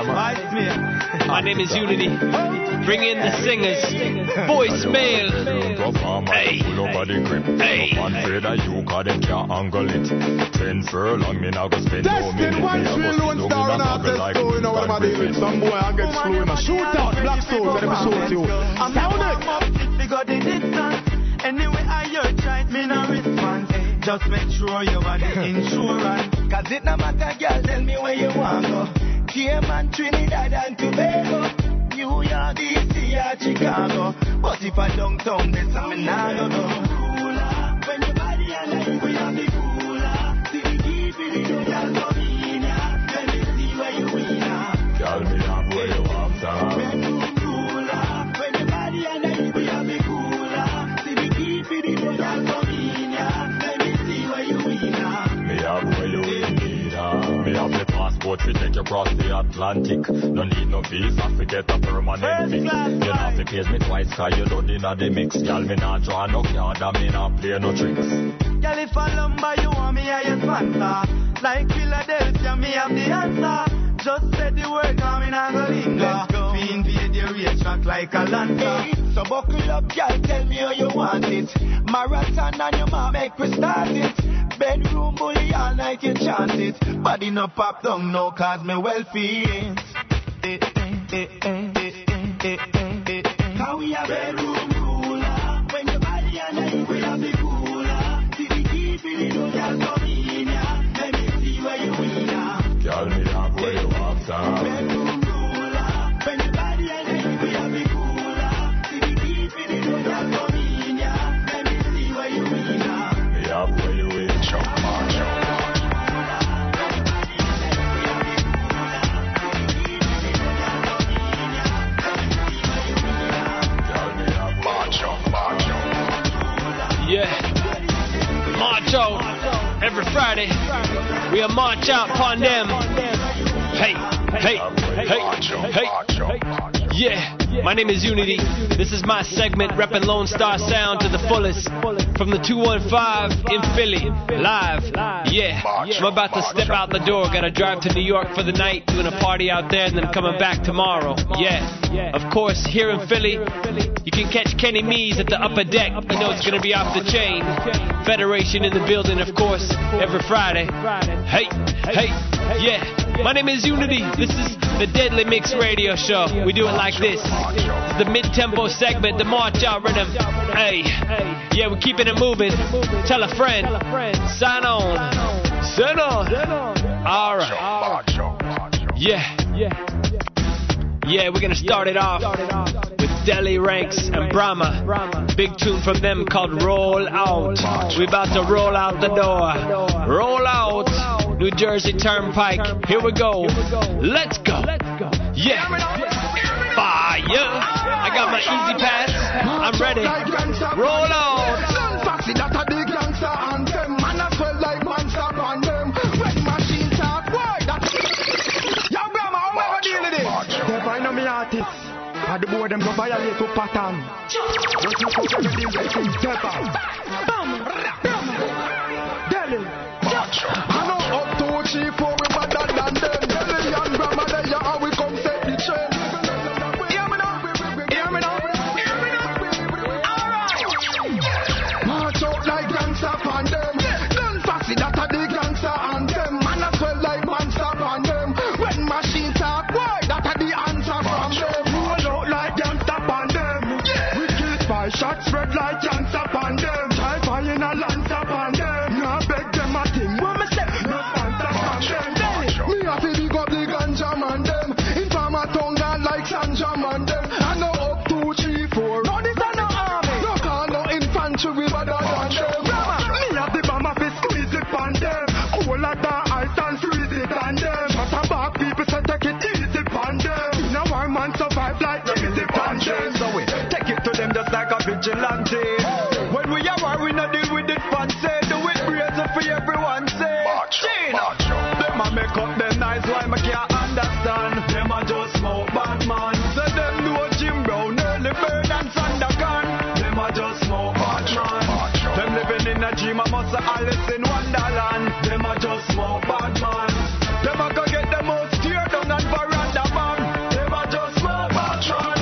My name is Uni-T. Bring in the singers. Voicemail. Hey. Pull over the grip. Hey. Up and afraid of you, cause them can't angle it. Ten furlong, me now go spend no minute. Destin, one tree, Lone Star, and artist, so you know what I'm doing. Some boy, I get slow in a shootout, black soul, let me show you. Sound it. Because they did that. Anyway, I hear try me no respond. Just make sure you are the insurance. Cause it no matter, girl, tell me where you want go. Cayman, Trinidad and Tobago. New York, DC, Yard, Chicago. But if I downtown, this I'm not gonna go. Cowboy the passport to take you across the Atlantic. No need no visa to get a permanent fix. You don't have to pay me twice cause you don't inna the mix. Girl, me not draw no card and me not play no tricks. Girl, if I lumber, you want me, I sponsor. Like Philadelphia, me have the answer. Just said the word, come in and go linger. We invade create track like a lantern. So buckle up, girl, tell me how you want it. Marathon and your mom make we start it. Bedroom bully all night, you chant it. Body no pop down, no cause me well fit. How we a bedroom ruler. When your body and I, we have the cooler. See the key, feel it, don't come in ya. Let me see where you win ya. Tell me love where you walk, Out every Friday. We'll march out upon them. Hey, hey, hey, hey. Yeah, my name is Uni-T. This is my segment, repping Lone Star Sound to the fullest. From the 215 in Philly, live. Yeah, I'm about to step out the door. Gotta drive to New York for the night, doing a party out there, and then coming back tomorrow. Yeah, of course, here in Philly, you can catch Kenny Mees at the upper deck. You know it's gonna be off the chain. Federation in the building, of course, every Friday. Hey, hey, yeah. My name is Uni-T. This is the Deadly Mix Radio Show. We do it like this. It's the mid-tempo segment, the march out rhythm. Hey, hey. yeah, we're keeping it moving. Tell a friend. Sign on. Sign on. All right. Yeah. Yeah, we're gonna start it off with Delly Ranx and Bramma. Big tune from them called Roll Out. We about to roll out the door. Roll out. New Jersey Turnpike. Here we go. Let's go. Yeah. Fire. I got my easy pass. I'm ready. Roll out. artists. At the board, them go violate to pattern. Just look how every day they sing pepper. Bam, bam, Delhi. I know up to cheap for shots spread like cancer on I Alice in Wonderland. Them a just smoke bad man. Them a go get them out tear down and veranda man. Them a just smoke bad man.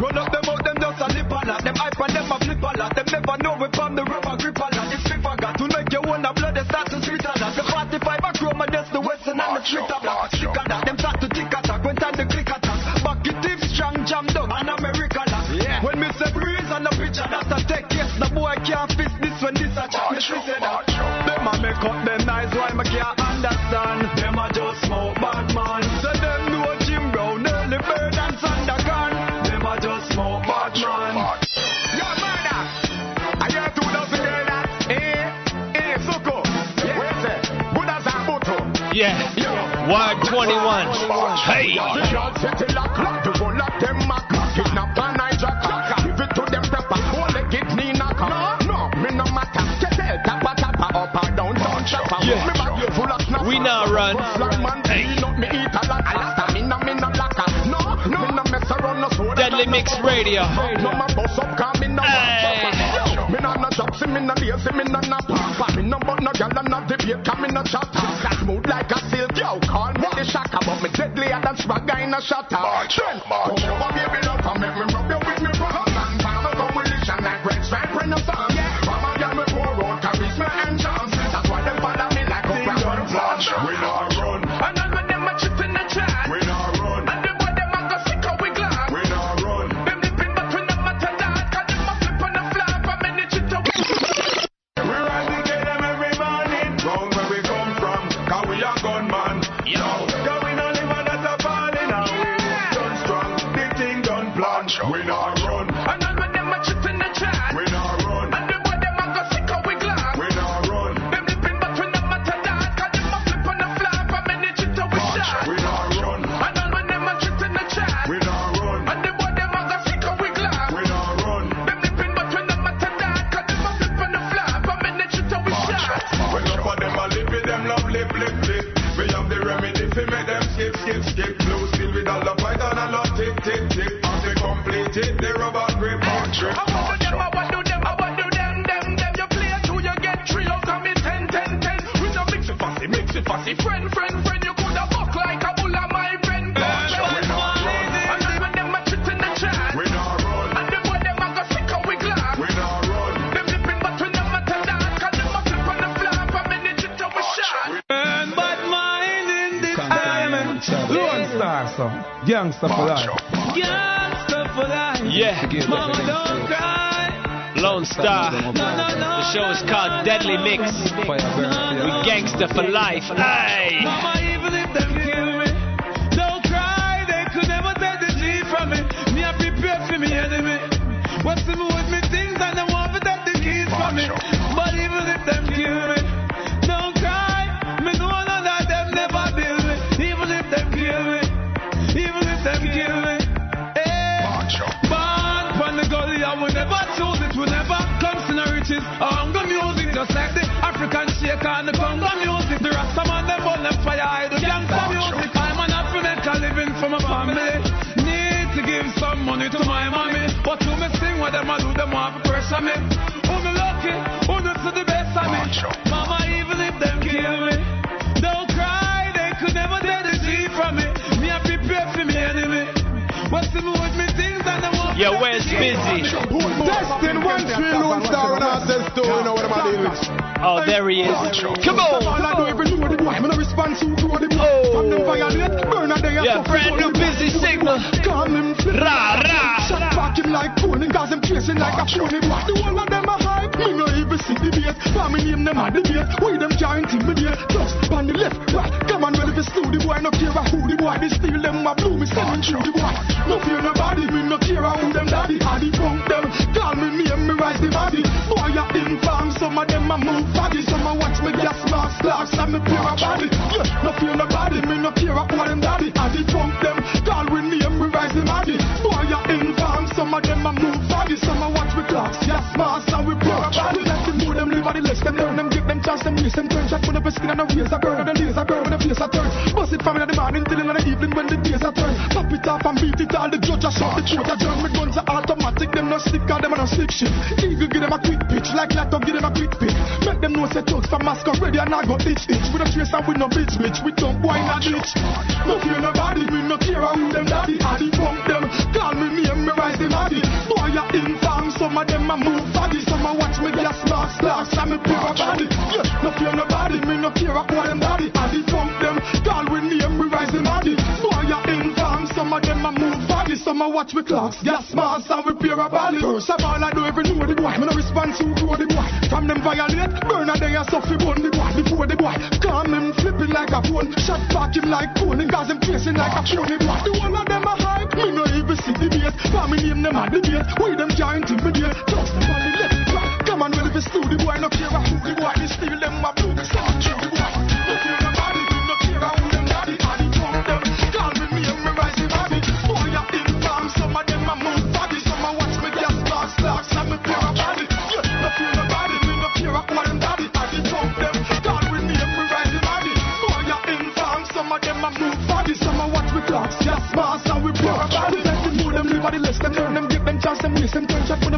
Run up them out, them just a lip a lot. Them hype and them a flip a lot. Them never know we from the rubber grip a lot. It's flip a got to make you wanna blood. They start to sweet a lot. The 45 a chrome and that's the western and the street a block. Sick a say that. Them a make up them eyes why me can't understand? Them a just smoke bad man. Say them know Jim Brown, nearly bird and Sandakan. Them a just smoke bad man. Yeah. Yeah. yeah. 21. Hey! no run. Deadly Mix Radio. Like a silk, yo, call me the shocker, but me deadlier than swagger in a shatter. March, march, come. Gangsta for life. Gangsta for life. Yeah. Mama, don't cry. Lone Star. The show is called Deadly Mix. We gangsta for life. Aye. Cause them race, them turn shot with the skin and the ways I burn, and the laser burn with the face I turn. Bust it from in the morning till in the evening when the days are turn. Pop it off and beat it all, the judge I shot the truth I turn. With guns are automatic, them no stick, cause them no stick shit. Eagle give them a quick pitch, like Lato give them a quick pitch. Make them know say thugs from mask ready and I go itch itch. With a trace and with no bitch bitch, we don't wine a ditch. No fear nobody, we no care who them daddy, I the pump Some of them a move body, some a watch me gas, spark, splash, and a pure body. Yeah, no fear nobody, me no care about them body. And it from summer watch with clocks, gas mask and we pair a ballot. First of all, I don't even know the boy. Me no response to grow the boy. From them violate, burn a day, I suffer bone the boy. Before the boy, calm him, flipping like a phone. Shot back him like cone, and gas him chasing like a phone. Boy, the one of them a hype. Me no even see the base. Family name them a debate. We them can't intimidate. Trust them on the left, right. Come on, well, if it's to the boy, no care who the boy, they steal them a blue.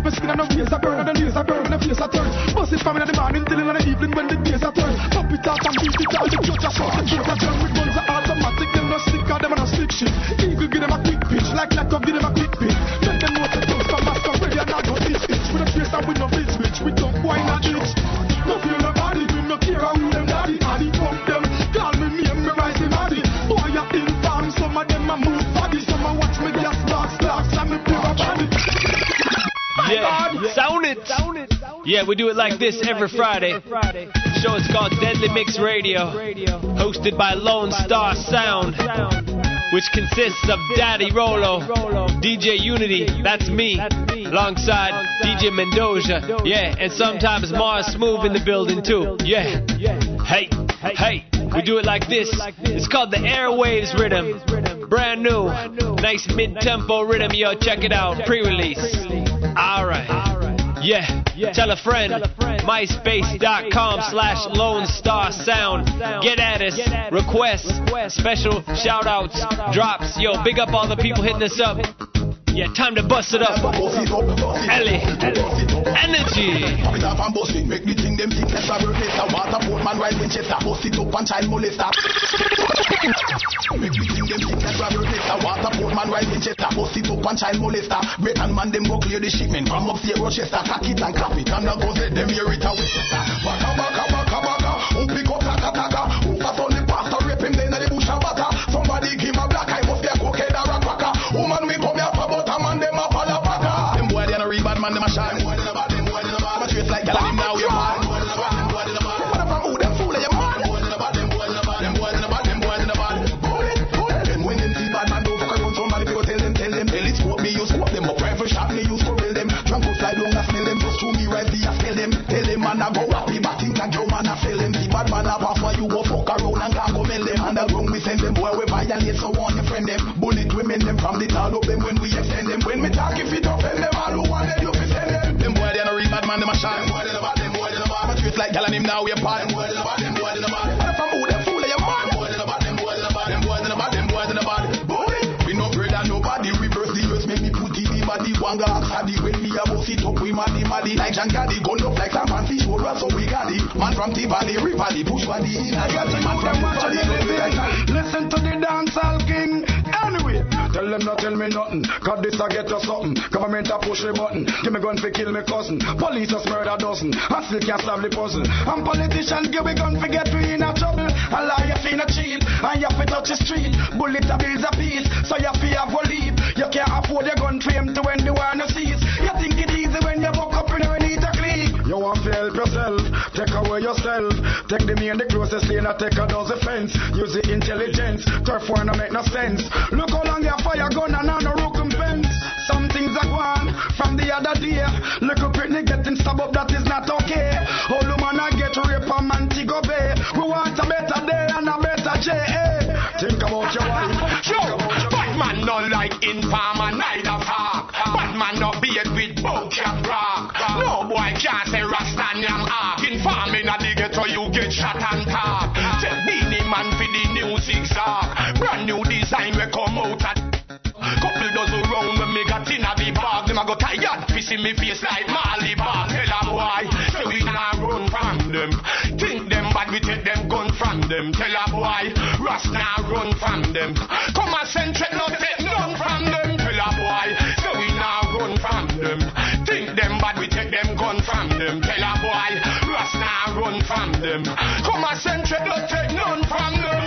Up a skin and ways I burn and days I burn and the face I turn. Bust it from in the morning till in the evening when the days I turn. Pop it off and beat it all. The judge I shot the throat I turn with guns are automatic. Them no stick or them no stick shit. Eagle give them a quick pitch like Lato give them a quick pitch. Make them know the toast from masquerade and not go this bitch. With a face and with no bitch Yeah, sound it. Yeah, we do it like this every Friday. Show it's called Deadly Mix Radio, hosted by Lone Star Sound, which consists of Daddy Rolo, DJ Uni-T, that's me, alongside DJ Mendoja, yeah, and sometimes Marsmoov in the building too, yeah. Hey, hey, we do it like this. It's called the Airwaves Rhythm, brand new, nice mid-tempo rhythm, yo, check it out, pre-release. Alright. Yeah, tell a friend. MySpace.com slash Lone Star Sound. Get at us. Requests, special shout outs, drops. Yo, big up all the people hitting us up. Yeah, time to bust it up. Ellie. Energy. Make them think less a water man right Winchester, bust it up and child molester. And man them go clear the shipment from Rochester, it and clap it and now go let them hear it who pick up taka taka, who pass on violate so on your friend them. Bullet women them from the tall up them when we extend them. When me talk if it offend them, all who want them you fi send them. Them boy they no real bad man them a shine. Them boy they no bad, them boy they no bad. But treat like gyal and him now we a part. Them boy they no bad, them boy they no bad. From who them fool you man? Them boy they no bad, them boy they no bad, them boy they no bad, them boy they no bad. Boy, we no afraid of nobody. Reverse the verse, make me put it in body. One go ask the when me a bust it up, we maddy maddy. Like Gaddy, gun up like some fancy shoulder, so we got it. Man from T-Valley, Rivali, push body in. I got the man from Rivali, Listen to the dancehall king. Anyway, tell them not tell me nothing. Cause this a get us something. Government a push the button. Give me gun for kill me cousin. Police us murder dozen. And still can't solve the puzzle. And politicians give me gun for get we in a trouble. A liar fi no cheat. And you fi touch the street. Bullet a bills a piece. So you fi have a leave. You can't afford your gun frame to when the war no cease. You think it easy when you buck want to help yourself. Take away yourself. Take the main, the closest lane, and take a dozen fence. Use the intelligence. Turf war no make no sense. Look how long you fire gun and on a recompense. Some things are gone from the other day. Look Little Britney getting stabbed up, that is not okay. All woman I get raped from Montego Bay. We want a better day and a better day. Think about your wife. Sure, Batman no like informer, neither talk. Batman no beard with bucket rock. No boy can't nyam ark. Informing a the ghetto you get shot and talk. Tell Beenie Man for the new zigzag. Brand new design we come out at. Couple dozen round when me got in a the bag. Them a go tired, pissing me face like Marley Bar. Tell a boy, say we nah run from them. Think them bad, we take them gun from them. Tell a boy, Rust nah run from them. Come and send check, no take none from them. Tell a boy, say we nah run from them. Think them bad, we take them gun from them. Tell a from them. Come and send no take none from them.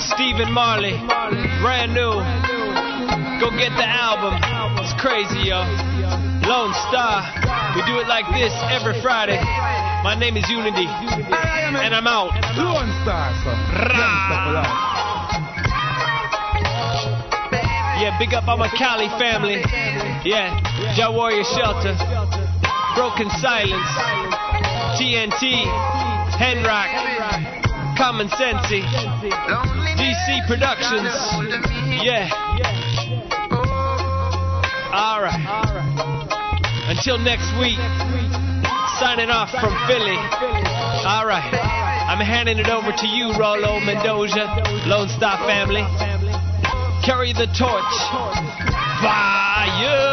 Stephen Marley, brand new. Go get the album. It's crazy, yo. Lone Star. We do it like this every Friday. My name is Uni-T. And I'm out. Lone Star, Yeah, big up all my Cali family. Yeah, Jah Warrior Shelter. Broken Silence. TNT. Henrock. Common Sensey. DC Productions. Yeah. All right. Until next week. Signing off from Philly. All right. I'm handing it over to you, Rolo Mendoja, Lone Star Family. Carry the torch. Fire.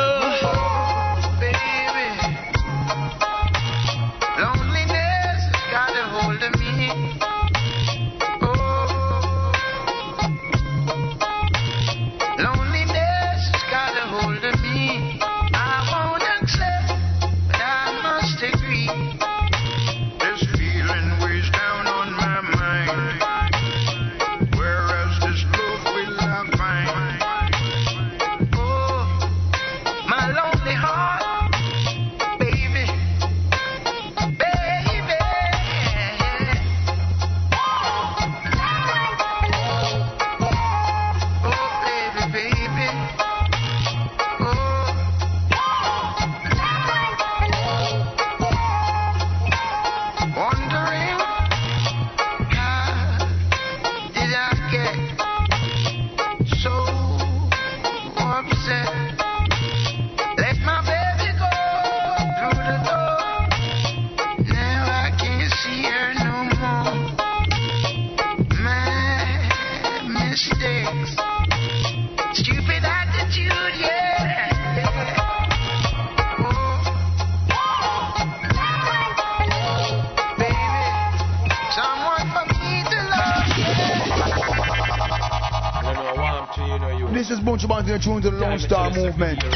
Star Movement.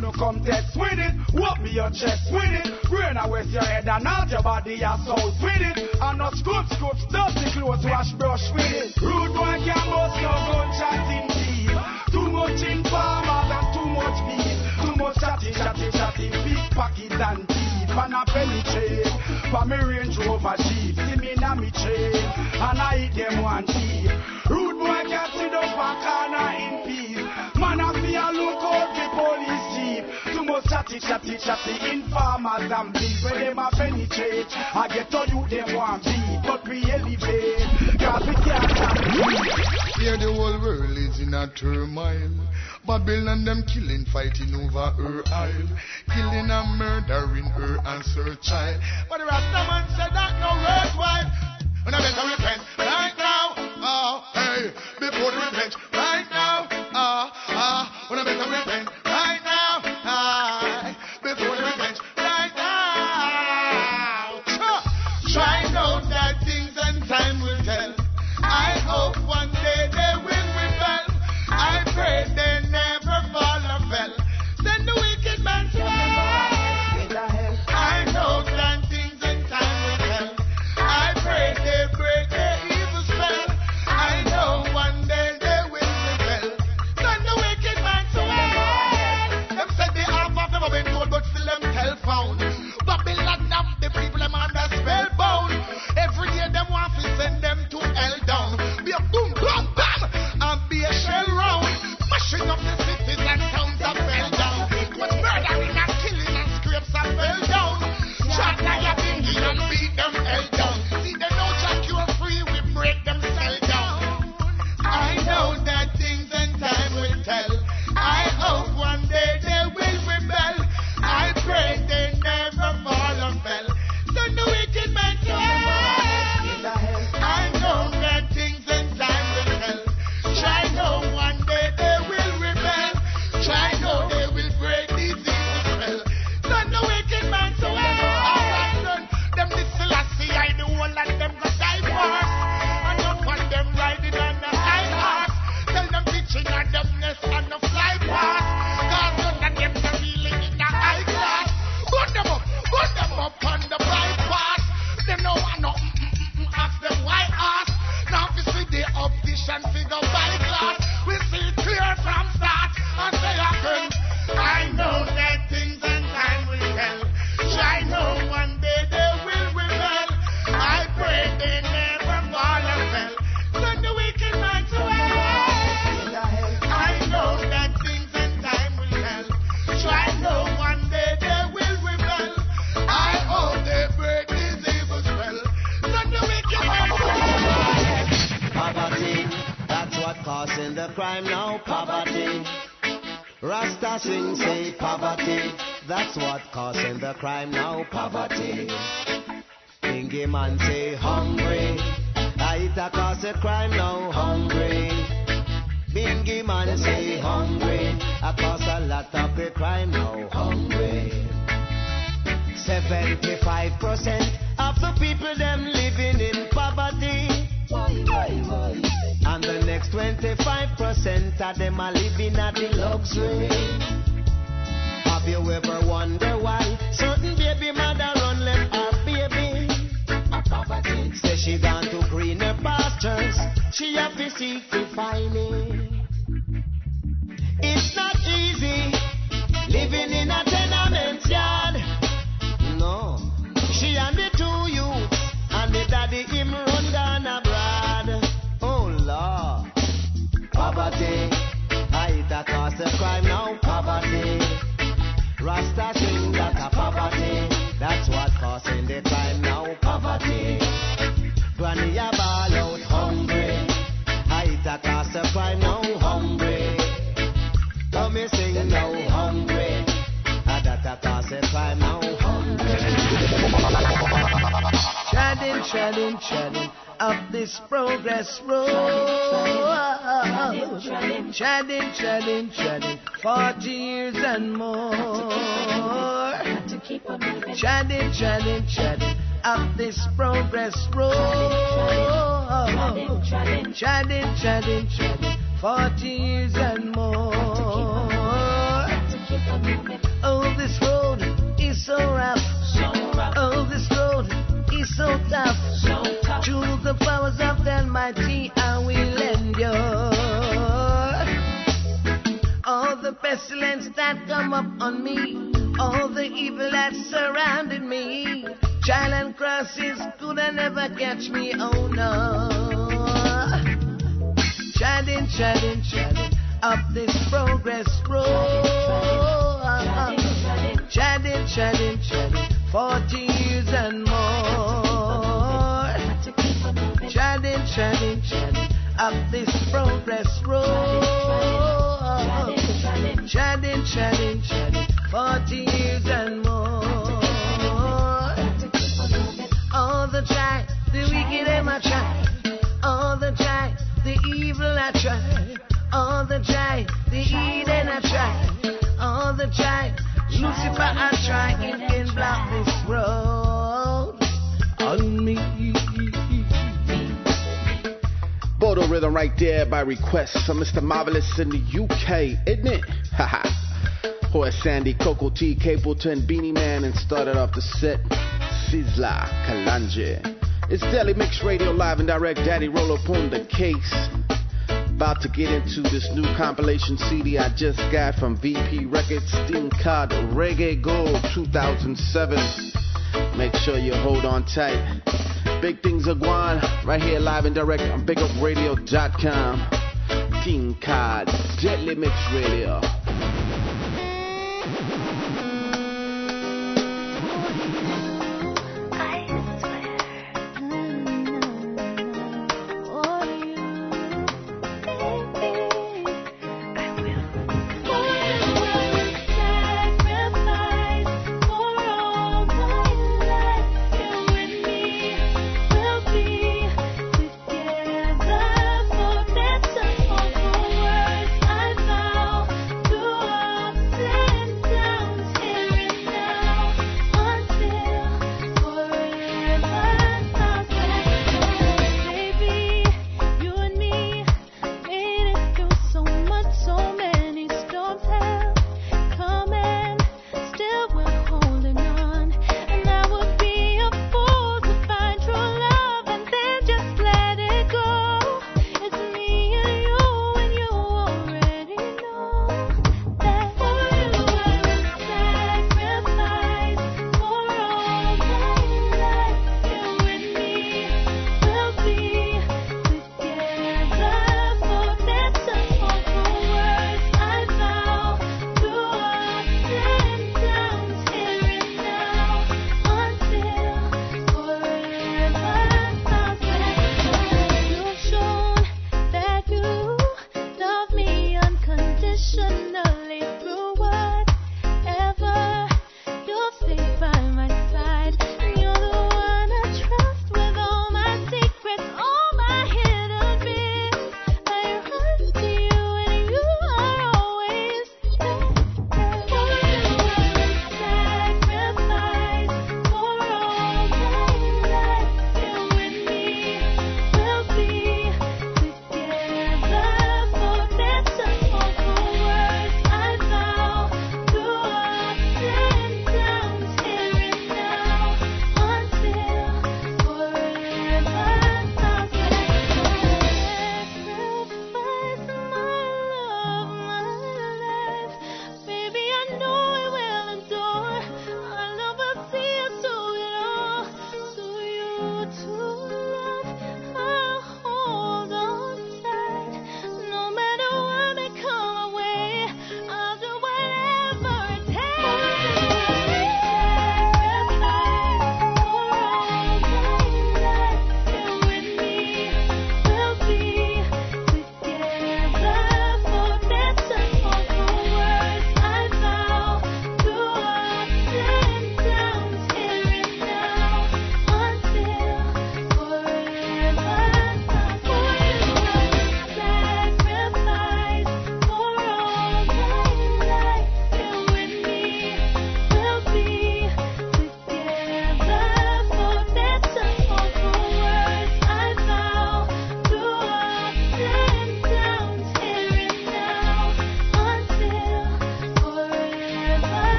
no test with it. Whoop me your chest with it. Brain I waste your head and out your body and soul with it. And not scoop, scoop, dirty clothes, wash, brush with it. Rude boy can bust your gunshot in deep. Too much in farmers and too much beef. Too much chatting, chatting, chatting, big pocket and deep. And I penetrate for me Range Rover Jeep. See me in a me chain and I eat them one cheap. Rude boy can't sit up and corner chatty chatty chatty informers and penetrate. I get to you them want be, but we elevate. Cause we can't Here the whole world is in a turmoil. Babylon them killing, fighting over her isle, killing and murdering her and her child. But the Rastaman said that no worthwhile. And I better repent right now. Oh, hey, before the revenge right now. Ah, ah, when I better repent. you ever wonder why certain baby mother run left her baby? Say she gone to greener pastures. She have to seek to find it. Cause in the time now, poverty. Granny a ball out hungry. I eat a cast of prime now, hungry. Come me sing now, hungry. I that a cast of now, hungry. Chatting, chatting, chatting up this progress road. Chatting, chatting, chatting, 40 years and more. Chatting, chatting, chatting, up this progress road. Chatting, chatting, chatting, 40 years and more. Oh, this road is so rough so tough. So tough. Choose the powers of the Almighty, I will endure. All the pestilence that come up on me, all the evil that surrounded me, trial and crosses could never catch me, oh no. Chiding, chiding, chiding up this progress road. Chiding, chiding, chiding 40 years and more. Treading, treading, treading up this progress road. Treading, treading, treading 40 years and more. All the time, the wicked am I try. All the time, the evil I try. All the time, the Eden I try. All the time. Lucifer I try. It can block this road on me. Bodo rhythm right there by request from Mr. Marvelous in the UK, isn't it? Haha. Horace Andy, Cocoa Tea, Capleton, Beenie Man, and started off the set, Sizzla Kalonji. It's Deadly Mix Radio live and direct. Daddy roll up on the case. About to get into this new compilation CD I just got from VP Records, Steam Card Reggae Gold 2007. Make sure you hold on tight. Big things are going right here live and direct on BigUpRadio.com. Team Card, Deadly Mix Radio.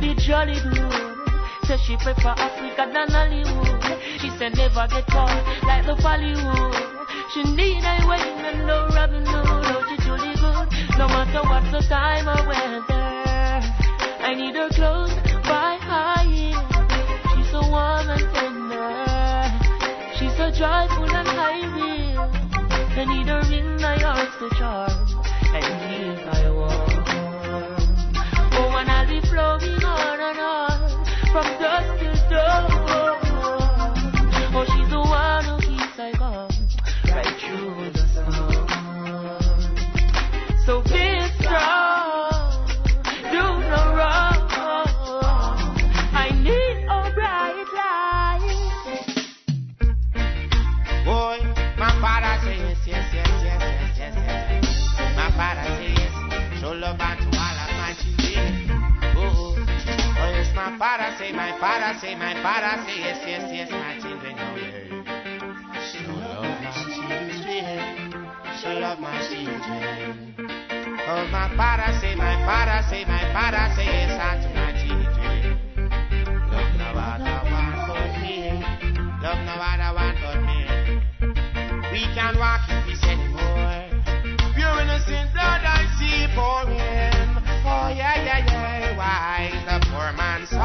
Be jolly good. Said she prefer Africa than Hollywood. She said never get caught like the Bollywood. She need a wing and no Robin Hood. Oh, she truly good. No matter what the time or weather. I need her close by high heel. She's so warm and tender. She's so joyful and high real. I need her in my arms to charm. And here I warm. And I'll be flowing on and on from dusk till dawn. Oh, she's the one who keeps I calm right through father say, my father say, my father say yes, yes, yes, my children. Oh, yeah. Show love my children. Show love my children. Oh, my father say, my father say, my father say yes unto my children. Love no other one but me. Love no other one but me. We can't walk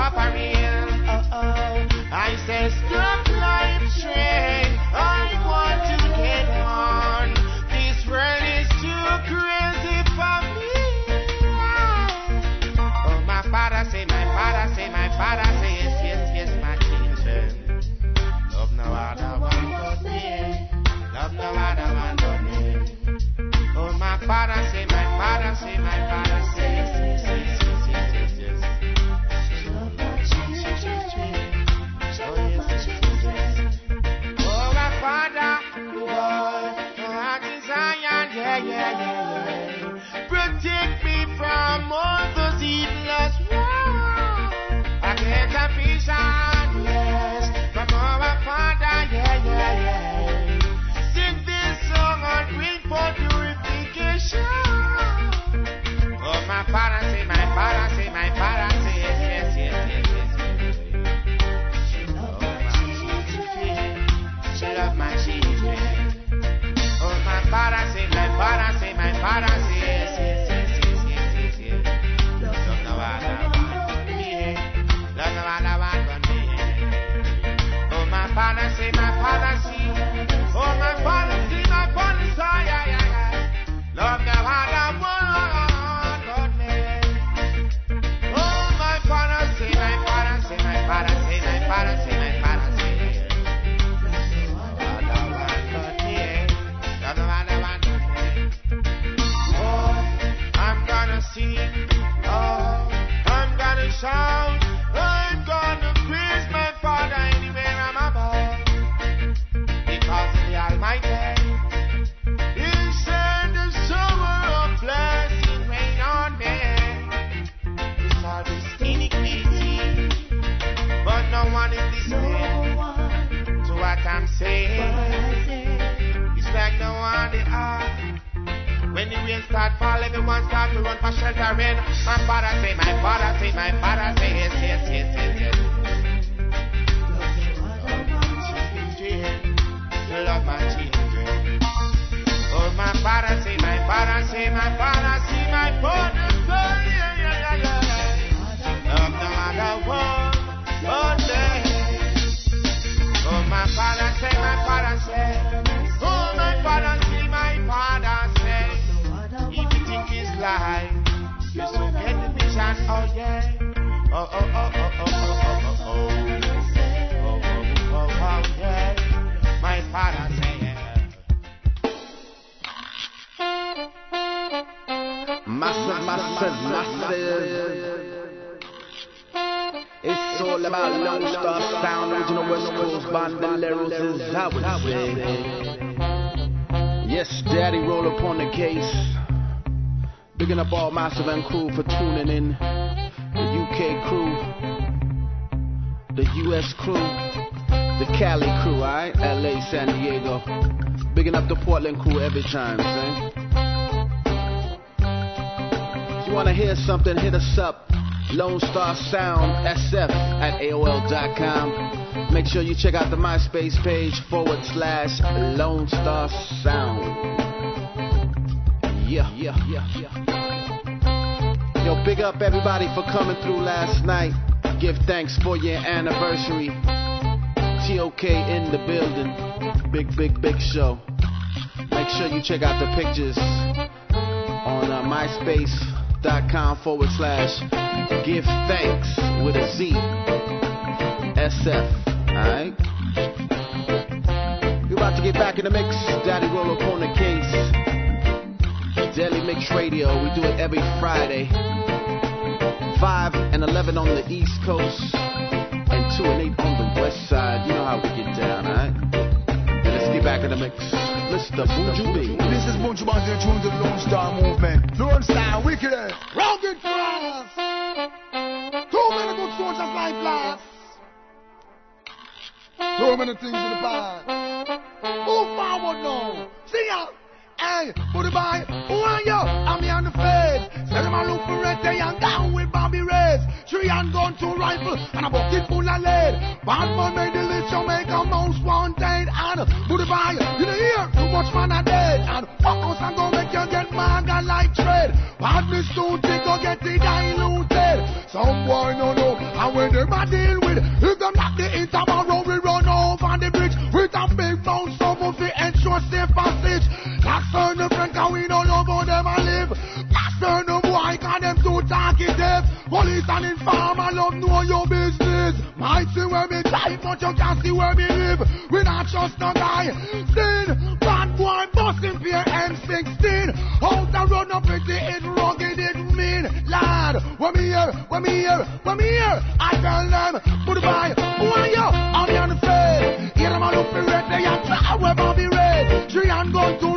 Oh oh. I say stop life train. my party, my party, my party. Yes, yes, yes, yes, yes. She love my children. Love my children. Oh, my party, my party, my party. Yes, yes, yes. Father, say my father, say no one. When the rain start fall, everyone start to run for sheltering. My father say, my father say, my father say, yes, yes, yes, yes, yes. To love my children. Oh, my father say, my father say, my father say, my father say, yeah, yeah, yeah, yeah. Love no other one but me. Oh, my father say, my father Daddy Rolo upon the case. Bigging up all massive and crew for tuning in. Crew, the US crew, the Cali crew, alright? LA, San Diego. Bigging up the Portland crew every time? If you wanna hear something, hit us up. Lonestar Sound SF at AOL.com. Make sure you check out the MySpace page forward slash Lonestar Sound. Yeah, yeah, yeah, yeah. Yo, big up everybody for coming through last night. Give thanks for your anniversary. TOK in the building. Big, big, big show. Make sure you check out the pictures on uh, myspace.com forward slash give thanks with a Z. SF. Alright? We're about to get back in the mix. Daddy roll up on the case. Deadly Mix Radio. We do it every Friday. 5 and 11 on the East Coast. And 2 and 8 on the West Side. You know how we get down, alright? Let's get back in the mix. Mr. Buju B. This is Bunch tune to the Lone Star Movement. Lone Star, wicked, rugged France. Too many good soldiers like blast. Too many things in the past. Move forward now. See ya. Hey, put it by. Who are you? I'm here on the face. Say them a look for red day and down with Bobby Reds. Three and gun, two rifle, and a bucket full of lead. Bad man made the list, Jamaica most wanted. And put it by. You know here, too much man are dead. And fuck us gonna make you get maga like tread. Badness too thick, go get it diluted. Some boy no know, and when them a deal with, if them knock the interval, we cause we don't know how them a live. On the boy, cause them too talkative. Police and informer love know your business. Might see where me die, but you can't see where me live. We not trust no guy. Sin, bad boy, busting fear M16. Out the run up it, it rugged, it mean. Lad, when me here, when me here, when me here, I tell them, goodbye. Who are you? I'm the face. Hear them all look for red, they are try where Bobby red. Three and two rifle,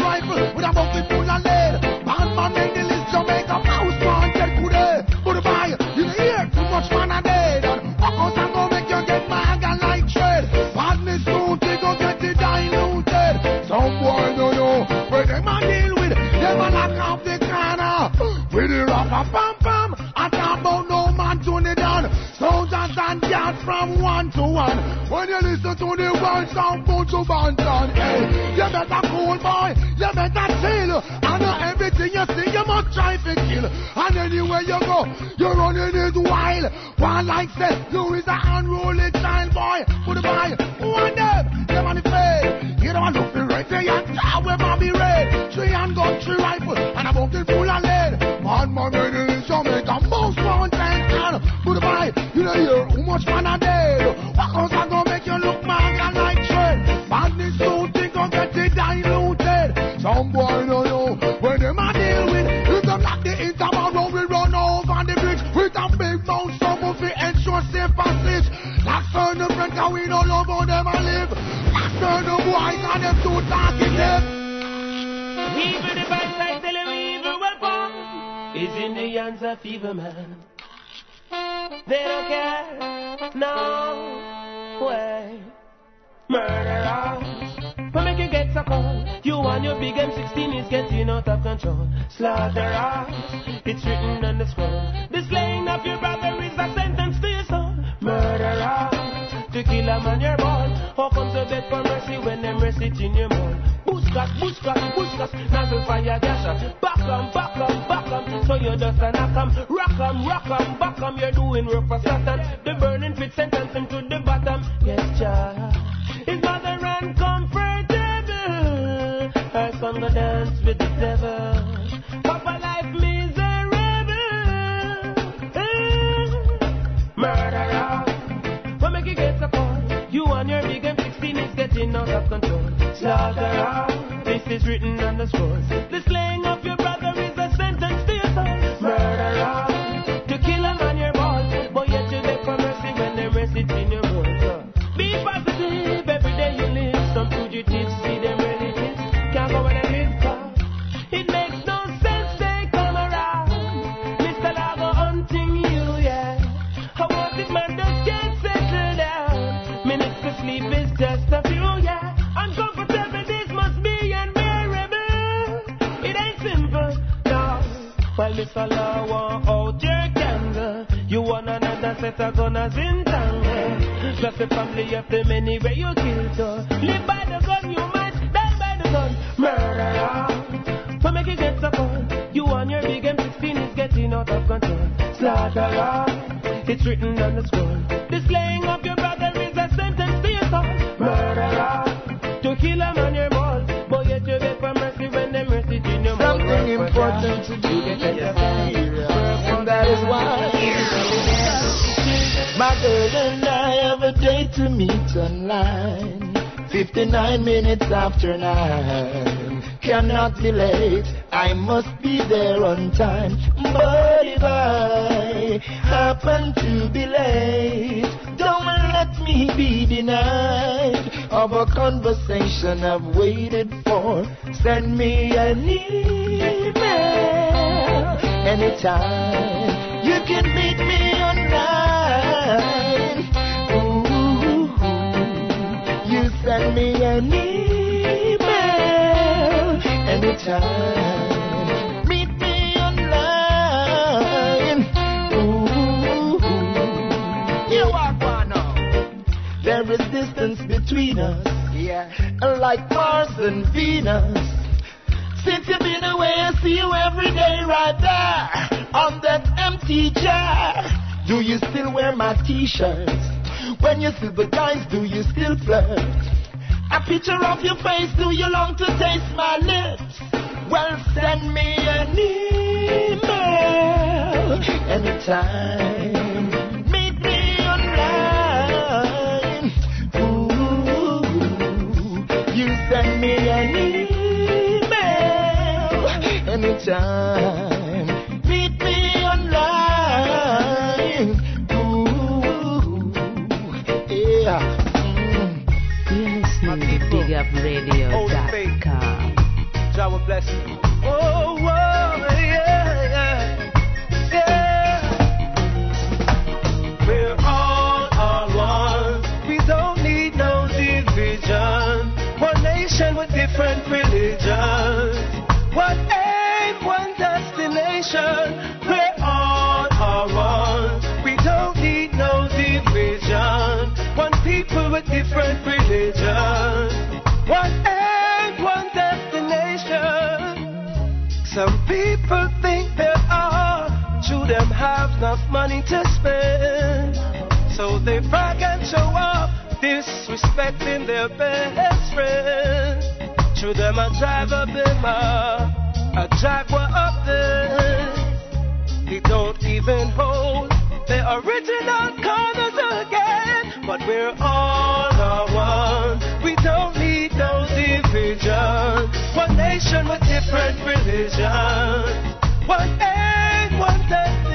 with a bucket full of lead. Bad man make the list, Jamaica, mouse man, get good. Eh? Goodbye. You hear too much man a dead. Walk out and go make you get mad and like tread. Badness too thick, go get it diluted. Some boy don't know where them a deal with. Them knock off the corner. With the rapper pam pam. I talk no man tune down. Soldiers and guards from one to one. When you listen to the words of Buju Banton, hey, you better cool boy, everything you see, you must try to kill. And anywhere you go, you're running it wild. One like say, you is a unruly child boy. Put boy, who are them? Them on the face. You don't look the right there, you try with Bobby Red. Three and gun, three rifle, and a bucket full of lead. Man, man, man, in Jamaica, most. And put boy, you know here, who much man are dead. Of evil man. They don't care, no way. Murderers, but make you get so cold. You and your big M16 is getting out of control. Slaughterers, it's written on the scroll. The slaying of your brother is a sentence to your soul. Murderers, to kill a man you're born. How come to beg for mercy when them mercy in your mouth? Bushcas, bushcas, bushcas, nozzle fire gas shot. Back 'em, back 'em, back 'em, so you just a knock 'em. Rock 'em, rock 'em, back 'em, you're doing work for Satan. The burning fit sentence him to the bottom. Yes, child. His mother uncomfortable. Her son go dance with the devil. Papa life miserable. Eh. Murderer. What make you get cold? You and your big M16 is getting out of control. Slaughterer. Is written on the scrolls. salawa oh, out your gang. You want another set of gunners in town. Just the family of the many where you killed. So. Live by the gun, you must die by the gun. Murderer. For make it get so cold. You and your big M16 is getting out of control. Slaughterer. It's written on the scroll. The slaying of your brother is a sentence to your soul. Murderer. To kill a man, your Important to do, and that is why my girl and I have a date to meet online. 59 minutes after nine. Cannot be late, I must be there on time. But if Happen to be late, don't let me be denied of a conversation I've waited for. Send me an email anytime. You can meet me online. Ooh, you send me an email anytime. Like Mars and Venus. Since you've been away, I see you every day right there on that empty chair. Do you still wear my t-shirts? When you see the guys, do you still flirt? A picture of your face, do you long to taste my lips? Well, send me an email anytime. Anytime. Meet me online. Ooh, yeah. Mm. You're listening to BigUpRadio.com. Jah will bless you. Oh, oh, yeah, yeah, yeah. We're all are one. We don't need no division. One nation with different religions. Religions. One aim, one destination. Some people think they are, to them have enough money to spend. So they brag and show off, disrespecting their best friend. To them I drive a bimmer, a jaguar up there. They don't even hold the original colors again. But we're all division. One nation with different religions. One aim, one destination.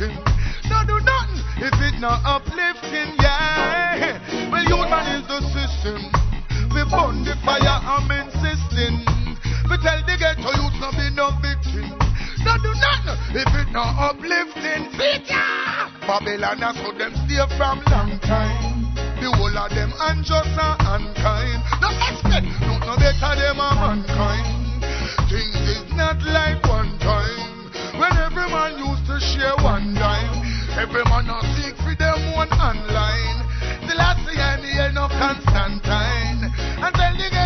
Victim. No do nothing if it not uplifting, yeah. Well, youth man is the system. We burn the fire, I'm insisting. We tell the ghetto youths not be no victim. No do nothing if it not uplifting. Feature! Babylon has so them stay from long time. The whole of them unjust and unkind. No expect, no no better them a mankind. Things is not like one time. When every man used to share one dime. Every man a seek for them one online. Till I see any end of Constantine. Until you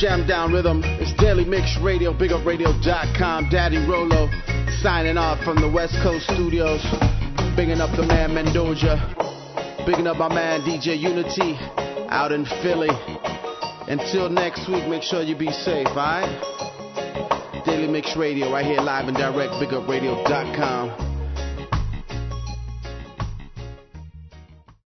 Jam Down Rhythm. It's Deadly Mix Radio, bigupradio.com. Daddy Rolo signing off from the West Coast studios. Bigging up the man Mendoja. Bigging up my man DJ Uni-T out in Philly. Until next week, make sure you be safe, alright? Deadly Mix Radio right here live and direct, bigupradio.com.